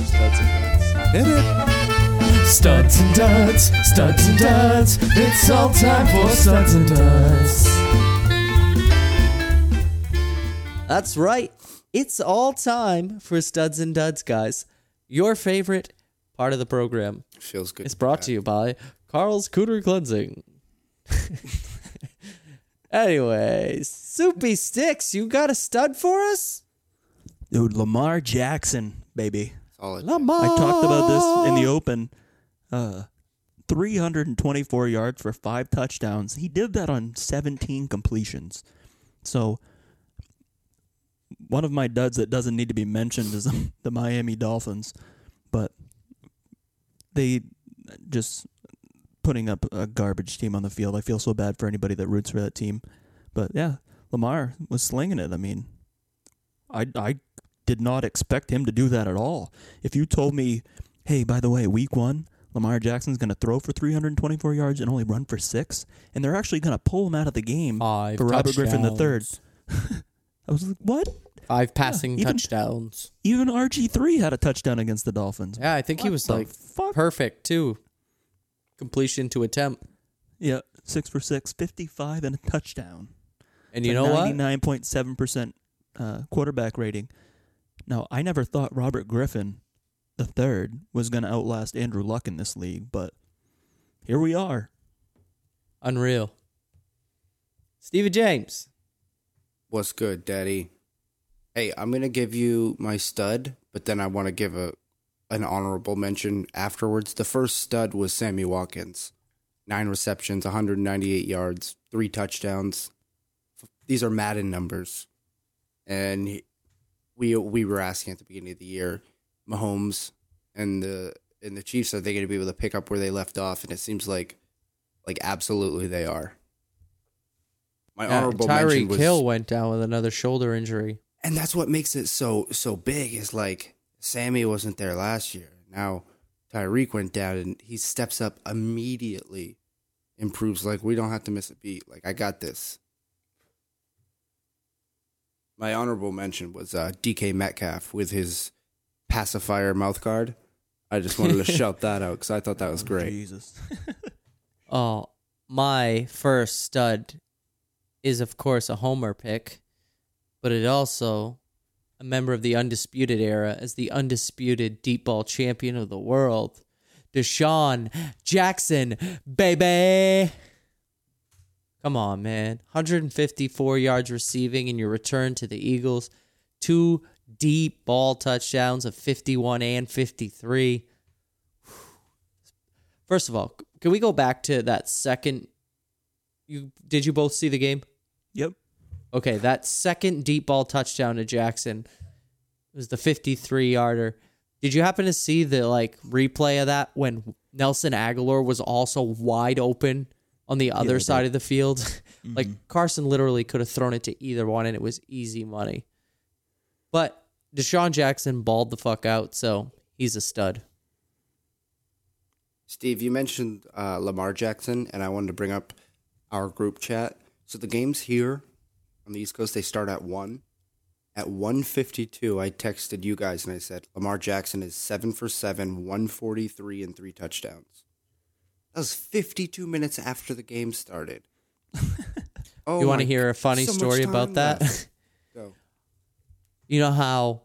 Studs and duds. Studs and duds, studs and duds. It's all time for studs and duds. That's right. It's all time for studs and duds, guys. Your favorite part of the program. Feels good. It's brought to you by Carl's Cooter Cleansing. anyway, Soupy Sticks, you got a stud for us? Dude, Lamar Jackson, baby. Solid. Lamar. I talked about this in the open. Uh, 324 yards for five touchdowns. He did that on 17 completions. So, one of my duds that doesn't need to be mentioned is the Miami Dolphins, but they just putting up a garbage team on the field. I feel so bad for anybody that roots for that team. But yeah, Lamar was slinging it. I mean, I I did not expect him to do that at all. If you told me, "Hey, by the way, week 1, Lamar Jackson's going to throw for 324 yards and only run for 6, and they're actually going to pull him out of the game Five for Robert Griffin the third." I was like, "What?" Five passing even- touchdowns. Even RG3 had a touchdown against the Dolphins. Yeah, I think he was like fuck? perfect too. Completion to attempt. Yeah, 6 for 6, 55 and a touchdown. And you know what? 99.7% uh, quarterback rating. Now, I never thought Robert Griffin the third was going to outlast Andrew Luck in this league, but here we are. Unreal. Stephen James. What's good, Daddy? Hey, I'm gonna give you my stud, but then I want to give a an honorable mention afterwards. The first stud was Sammy Watkins, nine receptions, 198 yards, three touchdowns. These are Madden numbers, and he- we we were asking at the beginning of the year, Mahomes and the and the Chiefs are they going to be able to pick up where they left off? And it seems like like absolutely they are. My Yeah, honorable mention Tyreek was Hill went down with another shoulder injury. and that's what makes it so so big is like Sammy wasn't there last year. Now Tyreek went down and he steps up immediately, improves like we don't have to miss a beat. Like I got this. My honorable mention was uh, DK Metcalf with his pacifier mouth guard. I just wanted to shout that out because I thought that was oh, great. Jesus. Oh, my first stud is of course a homer pick, but it also a member of the undisputed era as the undisputed deep ball champion of the world, DeSean Jackson, baby. Come on, man. 154 yards receiving in your return to the Eagles. Two deep ball touchdowns of 51 and 53. First of all, can we go back to that second? You did you both see the game? Yep. Okay, that second deep ball touchdown to Jackson was the 53 yarder. Did you happen to see the like replay of that when Nelson Agholor was also wide open on the other I side did. of the field? like mm-hmm. Carson literally could have thrown it to either one and it was easy money. But DeSean Jackson balled the fuck out, so he's a stud. Steve, you mentioned uh, Lamar Jackson, and I wanted to bring up our group chat. So the games here on the East Coast they start at one. At one fifty two, I texted you guys and I said Lamar Jackson is seven for seven, one forty three, and three touchdowns. That was fifty two minutes after the game started. oh, you want to hear a funny so story about that? Go. you know how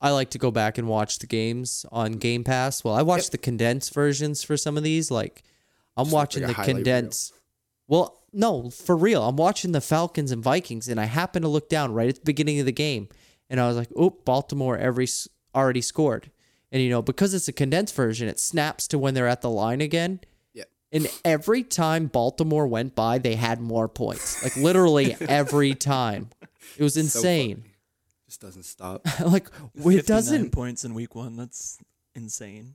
I like to go back and watch the games on Game Pass? Well, I watched the condensed versions for some of these. Like, I'm Just watching like the condensed. Well, no, for real. I'm watching the Falcons and Vikings, and I happen to look down right at the beginning of the game, and I was like, "Oh, Baltimore every already scored." And you know, because it's a condensed version, it snaps to when they're at the line again. Yeah. And every time Baltimore went by, they had more points. Like literally every time. It was insane. funny. Just doesn't stop. like it doesn't points in week one. That's insane.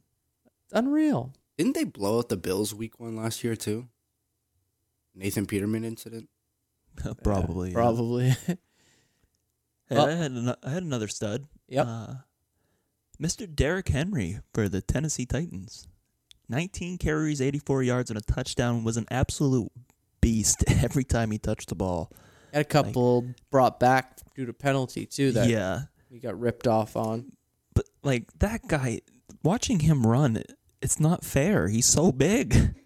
unreal. Didn't they blow out the Bills week one last year too? Nathan Peterman incident. Probably. yeah. Probably. Hey, Well- I had an, I had another stud. Yep. Uh, Mr. Derrick Henry for the Tennessee Titans. 19 carries, 84 yards, and a touchdown was an absolute beast every time he touched the ball. Had a couple brought back due to penalty too that yeah. we got ripped off on. But like that guy, watching him run, it's not fair. He's so big.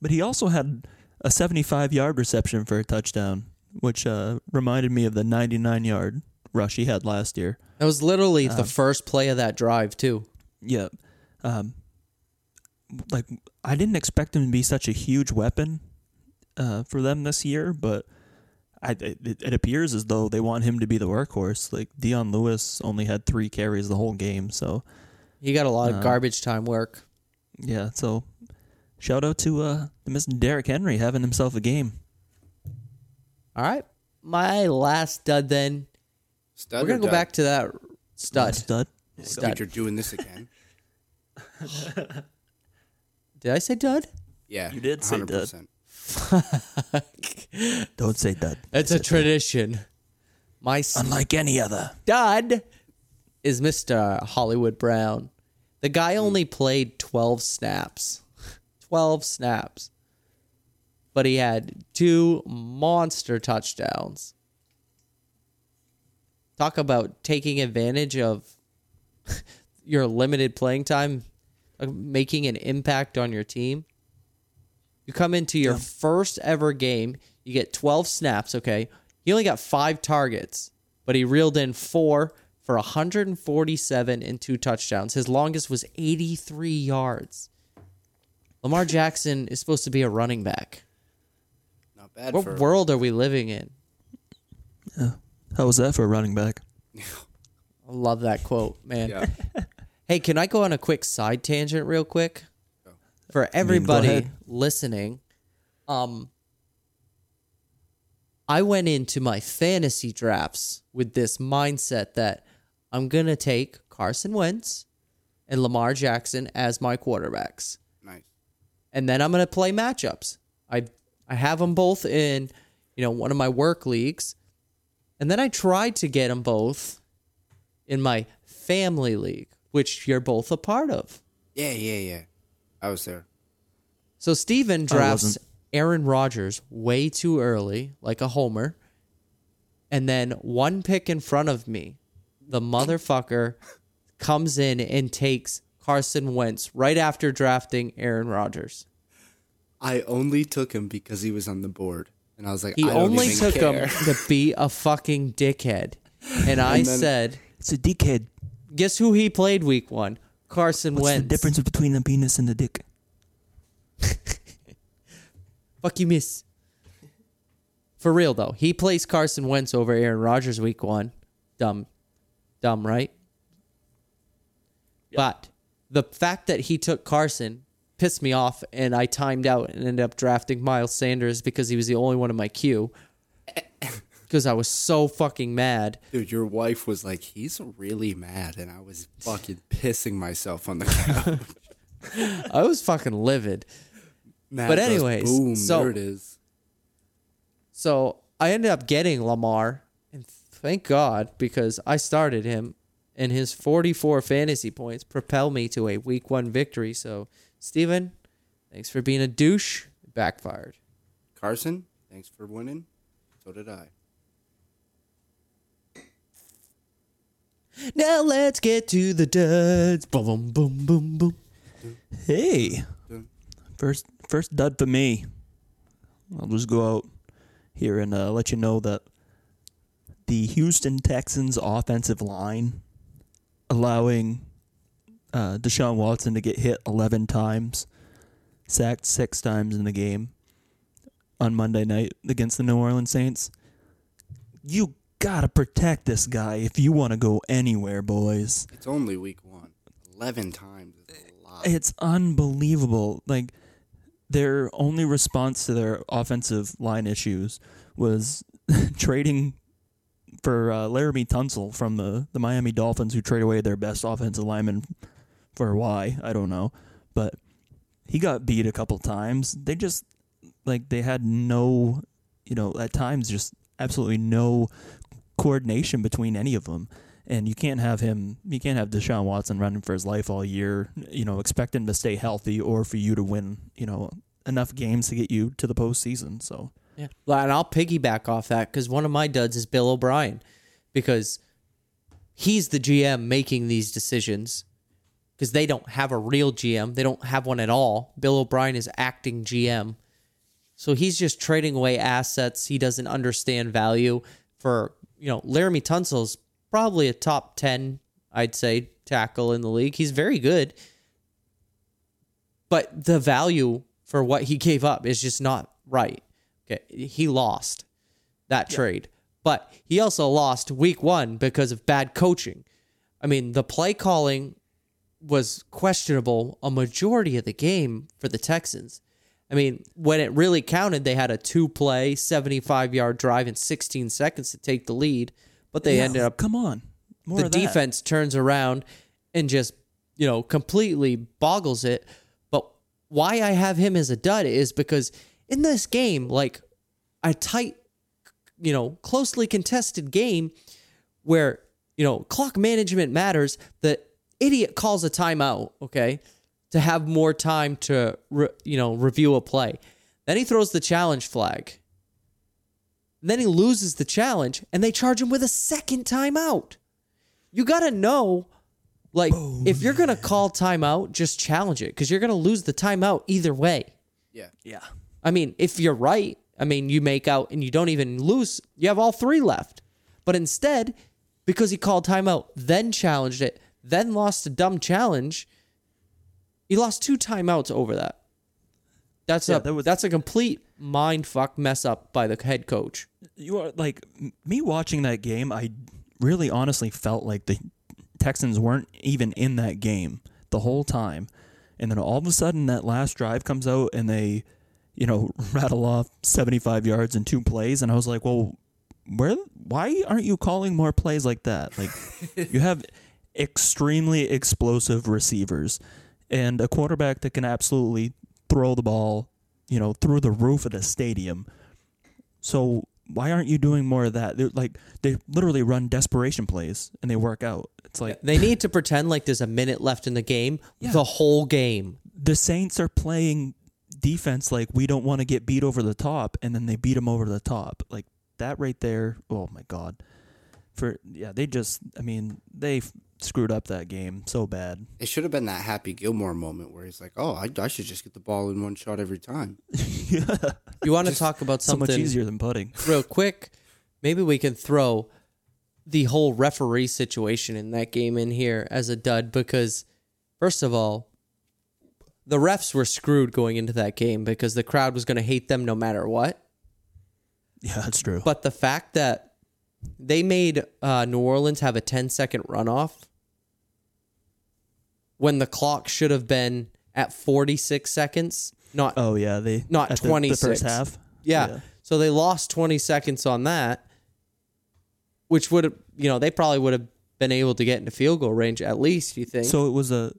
But he also had a 75 yard reception for a touchdown, which uh, reminded me of the 99 yard rush he had last year. That was literally Uh-huh. the first play of that drive too. Yeah. Um, like I didn't expect him to be such a huge weapon uh, for them this year, but I, it, it appears as though they want him to be the workhorse. Like Dion Lewis only had three carries the whole game, so He got a lot of Uh, garbage time work. yeah. So shout out to uh, to Mr. Derrick Henry having himself a game. All right. My last stud then. Stud We're gonna go dud? back to that stud. Stud. Stud. Stud. You're doing this again. Did I say dud? Yeah, You did say dud. 100%. Don't say that. It's a tradition. My Unlike any other. stud is Mr. Hollywood Brown. The guy only played 12 snaps. 12 snaps. But he had two monster touchdowns. Talk about taking advantage of your limited playing time, uh, making an impact on your team. You come into your first ever game, you get 12 snaps, okay? He only got five targets, but he reeled in four for 147 and two touchdowns. His longest was 83 yards. Lamar Jackson is supposed to be a running back. Not bad What for world are we living in? Yeah. How was that for a running back? I love that quote, man. Yeah. Hey, can I go on a quick side tangent real quick? For go everybody ahead. listening, um I went into my fantasy drafts with this mindset that I'm going to take Carson Wentz and Lamar Jackson as my quarterbacks. nice. And then I'm going to play matchups. I I have them both in, you know, one of my work leagues. And then I tried to get them both in my family league, which you're both a part of. Yeah, yeah, yeah. I was there. So Stephen drafts. Aaron Rodgers way too early, like a homer. And then one pick in front of me, the motherfucker comes in and takes Carson Wentz right after drafting Aaron Rodgers. I only took him because he was on the board, and I was like, He I don't only even took care. him to be a fucking dickhead. And I And then- said, It's a dickhead. guess who he played week one? Carson What's Wentz. the difference between the penis and the dick? Fuck you, miss. For real though, he plays Carson Wentz over Aaron Rodgers week one. Dumb, dumb, right? But the fact that he took Carson pissed me off, and I timed out and ended up drafting Miles Sanders because he was the only one in my queue. because I was so fucking mad. Dude, your wife was like, he's really mad. And I was fucking pissing myself on the couch. I was fucking livid. Matt But anyways, boom, so- there it is. So I ended up getting Lamar, and thank God because I started him, and his 44 fantasy points propel me to a week one victory. So, Stephen, thanks for being a douche. It backfired. Carson, thanks for winning. So did I. Now let's get to the duds. Boom, boom, boom, boom. boom. Hey, first first dud for me. I'll just go out here and uh, let you know that the Houston Texans offensive line allowing uh, Deshaun Watson to get hit 11 times, sacked six times in the game on Monday night against the New Orleans Saints. You gotta protect this guy if you want to go anywhere, boys. It's only week one. 11 times is a lot. It's unbelievable. Like their only response to their offensive line issues was trading for uh, Laremy Tunsil from the, the Miami Dolphins, who trade away their best offensive lineman for why I don't know, but he got beat a couple times. They just like they had no, you know, at times just absolutely no coordination between any of them. And you can't have him, you can't have Deshaun Watson running for his life all year, you know, expect him to stay healthy or for you to win, you know, enough games to get you to the postseason. So, Yeah. Well, and I'll piggyback off that because one of my duds is Bill O'Brien because he's the GM making these decisions because they don't have a real GM. They don't have one at all. Bill O'Brien is acting GM. So he's just trading away assets. He doesn't understand value for, you know, Laremy Tunsil's probably a top 10, I'd say, tackle in the league. He's very good. But the value for what he gave up is just not right. Okay, he lost that trade, but he also lost week one because of bad coaching. I mean, the play calling was questionable a majority of the game for the Texans. I mean, when it really counted, they had a two play, 75 yard drive in 16 seconds to take the lead, but they Yeah, ended up come on. More the defense turns around and just you know completely boggles it. But why i have him as a dud is because in this game like a tight you know closely contested game where you know clock management matters the idiot calls a timeout okay to have more time to re- you know review a play. Then he throws the challenge flag. And then he loses the challenge and they charge him with a second timeout you gotta know like oh, if you're gonna call timeout just challenge it because you're gonna lose the timeout either way. Yeah. Yeah. i mean if you're right i mean you make out and you don't even lose you have all three left. But instead because he called timeout then challenged it then lost a dumb challenge he lost two timeouts over that. That's Yeah, a that was- that's a complete mind fuck mess up by the head coach. You are like me watching that game i really honestly felt like the texans weren't even in that game the whole time. And then all of a sudden that last drive comes out and they you know rattle off 75 yards in two plays. And i was like well where why aren't you calling more plays like that? Like you have extremely explosive receivers and a quarterback that can absolutely throw the ball you know through the roof of the stadium so why aren't you doing more of that? They're like they literally run desperation plays and they work out. It's like they need to pretend like there's a minute left in the game Yeah. the whole game the Saints are playing defense like we don't want to get beat over the top, and then they beat them over the top. Like that right there. Oh my god. For yeah, they just. I mean, they screwed up that game so bad. It should have been that Happy Gilmore moment where he's like, "Oh, I, I should just get the ball in one shot every time." yeah, You want to talk about so something much easier than putting. real quick? Maybe we can throw the whole referee situation in that game in here as a dud because, first of all, the refs were screwed going into that game because the crowd was going to hate them no matter what. Yeah, that's true. But the fact that they made uh, New Orleans have a 10 second runoff when the clock should have been at 46 seconds, not oh yeah, they Not at the- the, first half. Yeah. So they lost 20 seconds on that. which would have, you know, they probably would have been able to get into field goal range at least. You think? So it was a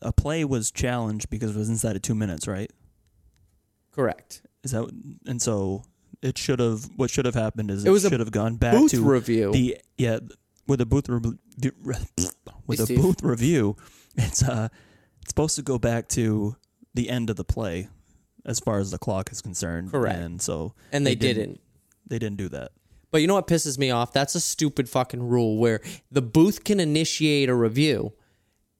a play was challenged because it was inside of two minutes, right? correct. Is that and so it should have what should have happened is It it, should have gone back Booth to review. the yeah with a booth re- with Hey, a Steve. booth review. It's uh it's supposed to go back to the end of the play as far as the clock is concerned. Correct. And so and they, didn't. They didn't do that. But you know what pisses me off? That's a stupid fucking rule where the booth can initiate a review,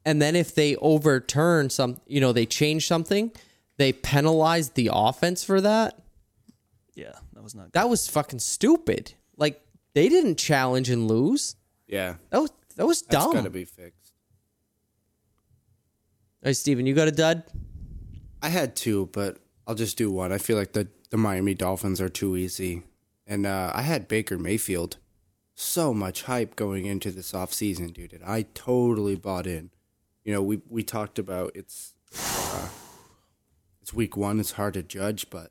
and then if they overturn some, you know, they change something, they penalize the offense for that. Yeah, was not. That was fucking stupid. Like they didn't challenge and lose. Yeah, That was that was that's dumb. got to be fixed. Hey, Stephen, you got a dud? I had two, but I'll just do one. I feel like the the Miami Dolphins are too easy, and uh, I had Baker Mayfield. So much hype going into this offseason, dude. And I totally bought in. You know, we we talked about it's uh, it's week one. It's hard to judge, but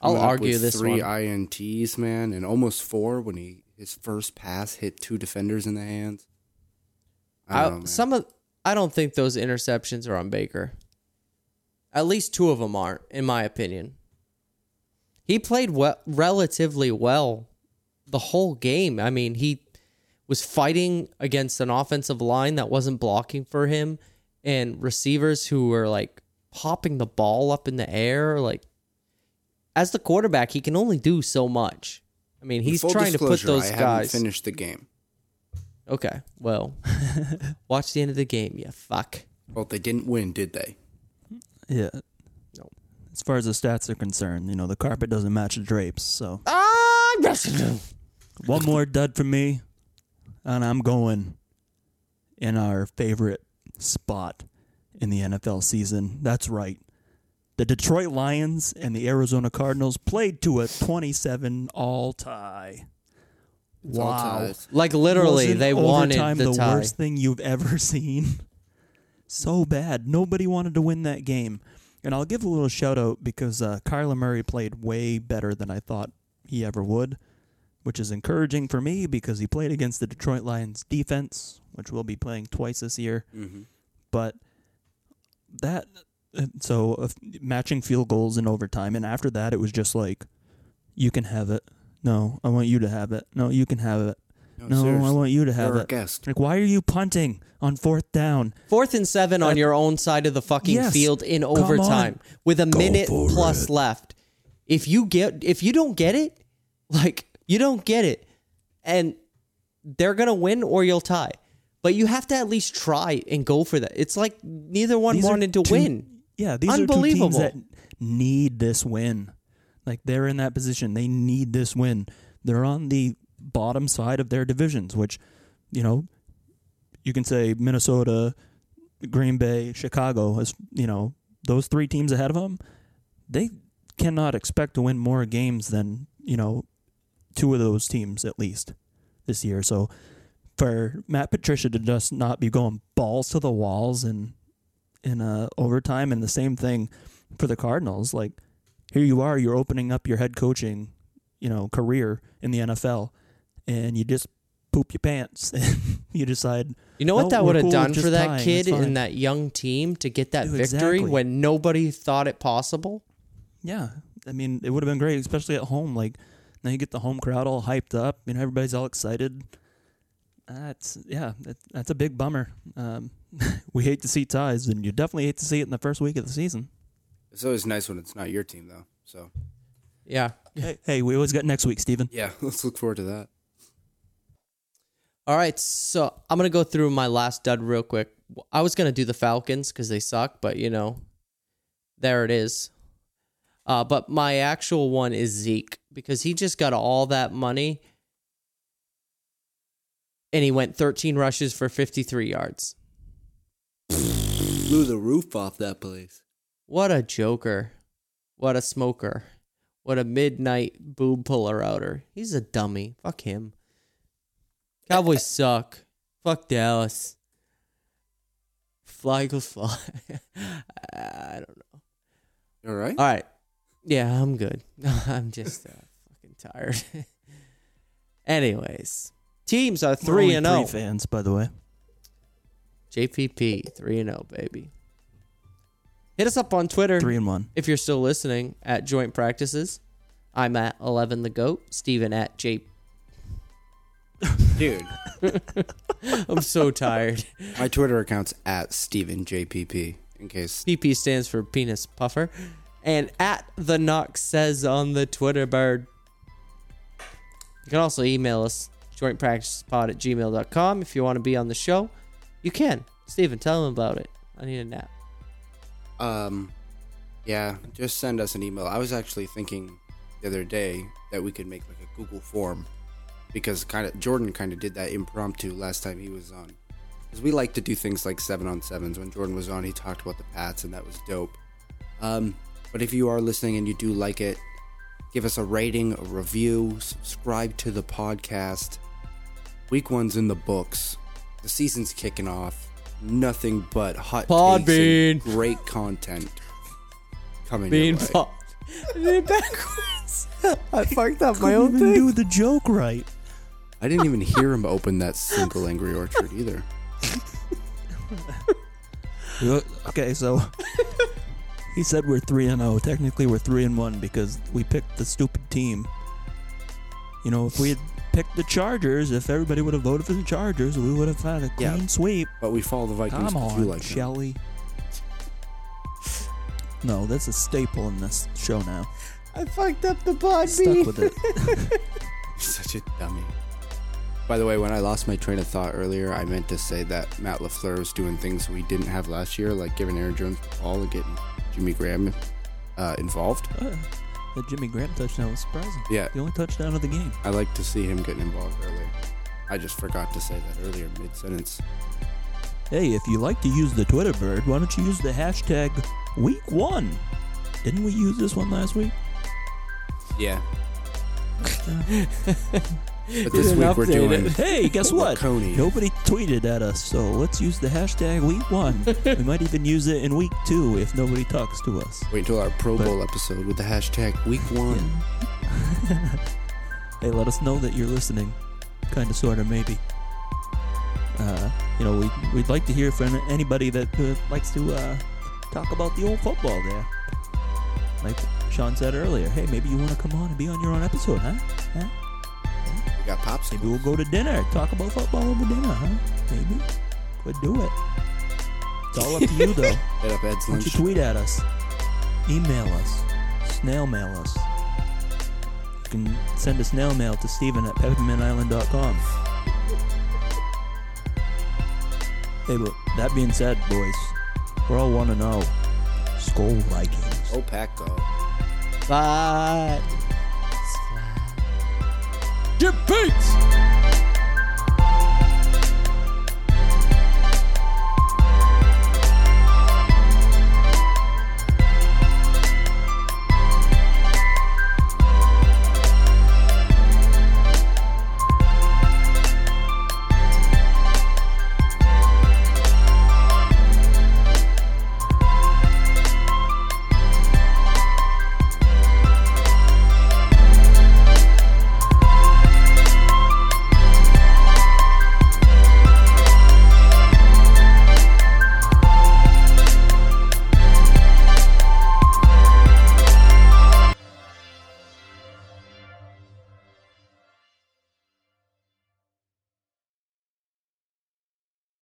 I'll argue this three one. ints, man, and almost four when he his first pass hit two defenders in the hands. I I, don't know, some of I don't think those interceptions are on Baker. At least two of them aren't, in my opinion. He played well, relatively well the whole game. I mean, he was fighting against an offensive line that wasn't blocking for him, and receivers who were like popping the ball up in the air. Like, as the quarterback, he can only do so much. I mean, he's trying to put disclosure, those I haven't guys. finished the game. Okay, well, watch the end of the game, you fuck. Well, they didn't win, did they? Yeah. No. As far as the stats are concerned, you know the carpet doesn't match the drapes. So Ah, yes, one more dud for me, and I'm going in our favorite spot in the NFL season. That's right. The Detroit Lions and the Arizona Cardinals played to a 27 all tie. Wow. Like literally, Wasn't they wanted the, the tie. worst thing you've ever seen. So bad. Nobody wanted to win that game. And I'll give a little shout out because uh, Kyler Murray played way better than I thought he ever would, which is encouraging for me because he played against the Detroit Lions defense, which we'll be playing twice this year. Mhm. But that, so uh, matching field goals in overtime. And after that, it was just like, you can have it. No, I want you to have it. No, you can have it. No, I want you to have You're a it. guest. Like, why are you punting on fourth down? Fourth and seven on your own side of the fucking yes. field in Come overtime with a minute for plus it. left. If you get, if you don't get it, like you don't get it, and they're gonna win or you'll tie. But you have to at least try and go for that. It's like neither one These are wanted to two- win. Yeah, these are two teams that need this win. Like they're in that position. They need this win. They're on the bottom side of their divisions, which, you know, you can say Minnesota, Green Bay, Chicago, as you know, those three teams ahead of them, they cannot expect to win more games than, you know, two of those teams at least this year. So for Matt Patricia to just not be going balls to the walls and in uh, overtime, and the same thing for the Cardinals. Like here you are, you're opening up your head coaching, you know, career in the NFL, and you just poop your pants and you decide. You know what "No, that would have cool done for that tying, kid and that young team to get that Dude, victory exactly. when nobody thought it possible? Yeah, I mean, it would have been great, especially at home. Like now you get the home crowd all hyped up, you know, everybody's all excited. That's yeah, that, that's a big bummer. Um, we hate to see ties, and you definitely hate to see it in the first week of the season. It's always nice when it's not your team, though. So Yeah. Hey, hey, we always got next week, Stephen. yeah, let's look forward to that. All right, so I'm gonna go through my last dud real quick. I was gonna do the Falcons because they suck, but you know, there it is. Uh, but my actual one is Zeke because he just got all that money, and he went 13 rushes for 53 yards. Blew the roof off that place. What a joker! What a smoker! What a midnight boob puller outer. He's a dummy. Fuck him. Cowboys suck. Fuck Dallas. Fly Eagles fly. I don't know. All right. All right. Yeah, I'm good. I'm just uh, fucking tired. Anyways, teams are We're three only and oh. three zero. fans, by the way. JPP three and zero, baby. Hit us up on Twitter Three and one. if you're still listening at Joint Practices. I'm at eleven the goat. Stephen at J. Dude, I'm so tired. my Twitter account's at StevenJPP. In case PP stands for penis puffer. And at the knock says on the Twitter bird. You can also email us, jointpracticepod at gmail.com. If you want to be on the show, you can. Stephen, tell them about it. I need a nap. Um, yeah, just send us an email. I was actually thinking the other day that we could make like a Google form because kind of Jordan kind of did that impromptu last time he was on. Because we like to do things like seven on sevens. When Jordan was on, he talked about the Pats, and that was dope. Um, but if you are listening and you do like it, give us a rating, a review, subscribe to the podcast. Week one's in the books. The season's kicking off. Nothing but hot takes Podbean. and great content coming Being your way. fought. I did backwards. I fucked up my own even thing. do the joke right. I didn't even hear him open that single Angry Orchard either. Okay, so he said we're three and zero. Technically, we're three and one because we picked the stupid team. You know, if we had picked the Chargers, if everybody would have voted for the Chargers, we would have had a clean Yeah. sweep. But we follow the Vikings Come 'cause on, you like them. Shelly. No, that's a staple in this show now. I fucked up the pod Stuck with it. You're such a dummy. By the way, when I lost my train of thought earlier, I meant to say that Matt LaFleur is doing things we didn't have last year, like giving Aaron Jones the ball and getting Jimmy Graham uh, involved. Uh, the Jimmy Graham touchdown was surprising. Yeah, The only touchdown of the game. I like to see him getting involved earlier. I just forgot to say that earlier mid sentence. Hey, if you like to use the Twitter bird, why don't you use the hashtag week one? Didn't we use this one last week? Yeah. but this week we're doing it. Hey, guess what? Coney. Nobody tweeted at us, so let's use the hashtag week one. we might even use it in week two if nobody talks to us. Wait until our Pro But- Bowl episode with the hashtag week one. hey, let us know that you're listening. Kind of, sort of, maybe. Uh, you know, we, we'd like to hear from anybody that uh, likes to uh, talk about the old football there. Like Shawn said earlier, hey, maybe you want to come on and be on your own episode, huh? huh? We got pops. Maybe we'll go to dinner, talk about football over dinner, huh? Maybe. Could do it. It's all up to you, though. Hit up Ed's Why don't lunch. you tweet at us? Email us. Snail mail us. You can send a snail mail to Stephen at peppermintisland.com. Hey, but that being said, boys, we're all 1 to oh. know. Skol Vikings. Oh, Pack go. Bye. Get beats!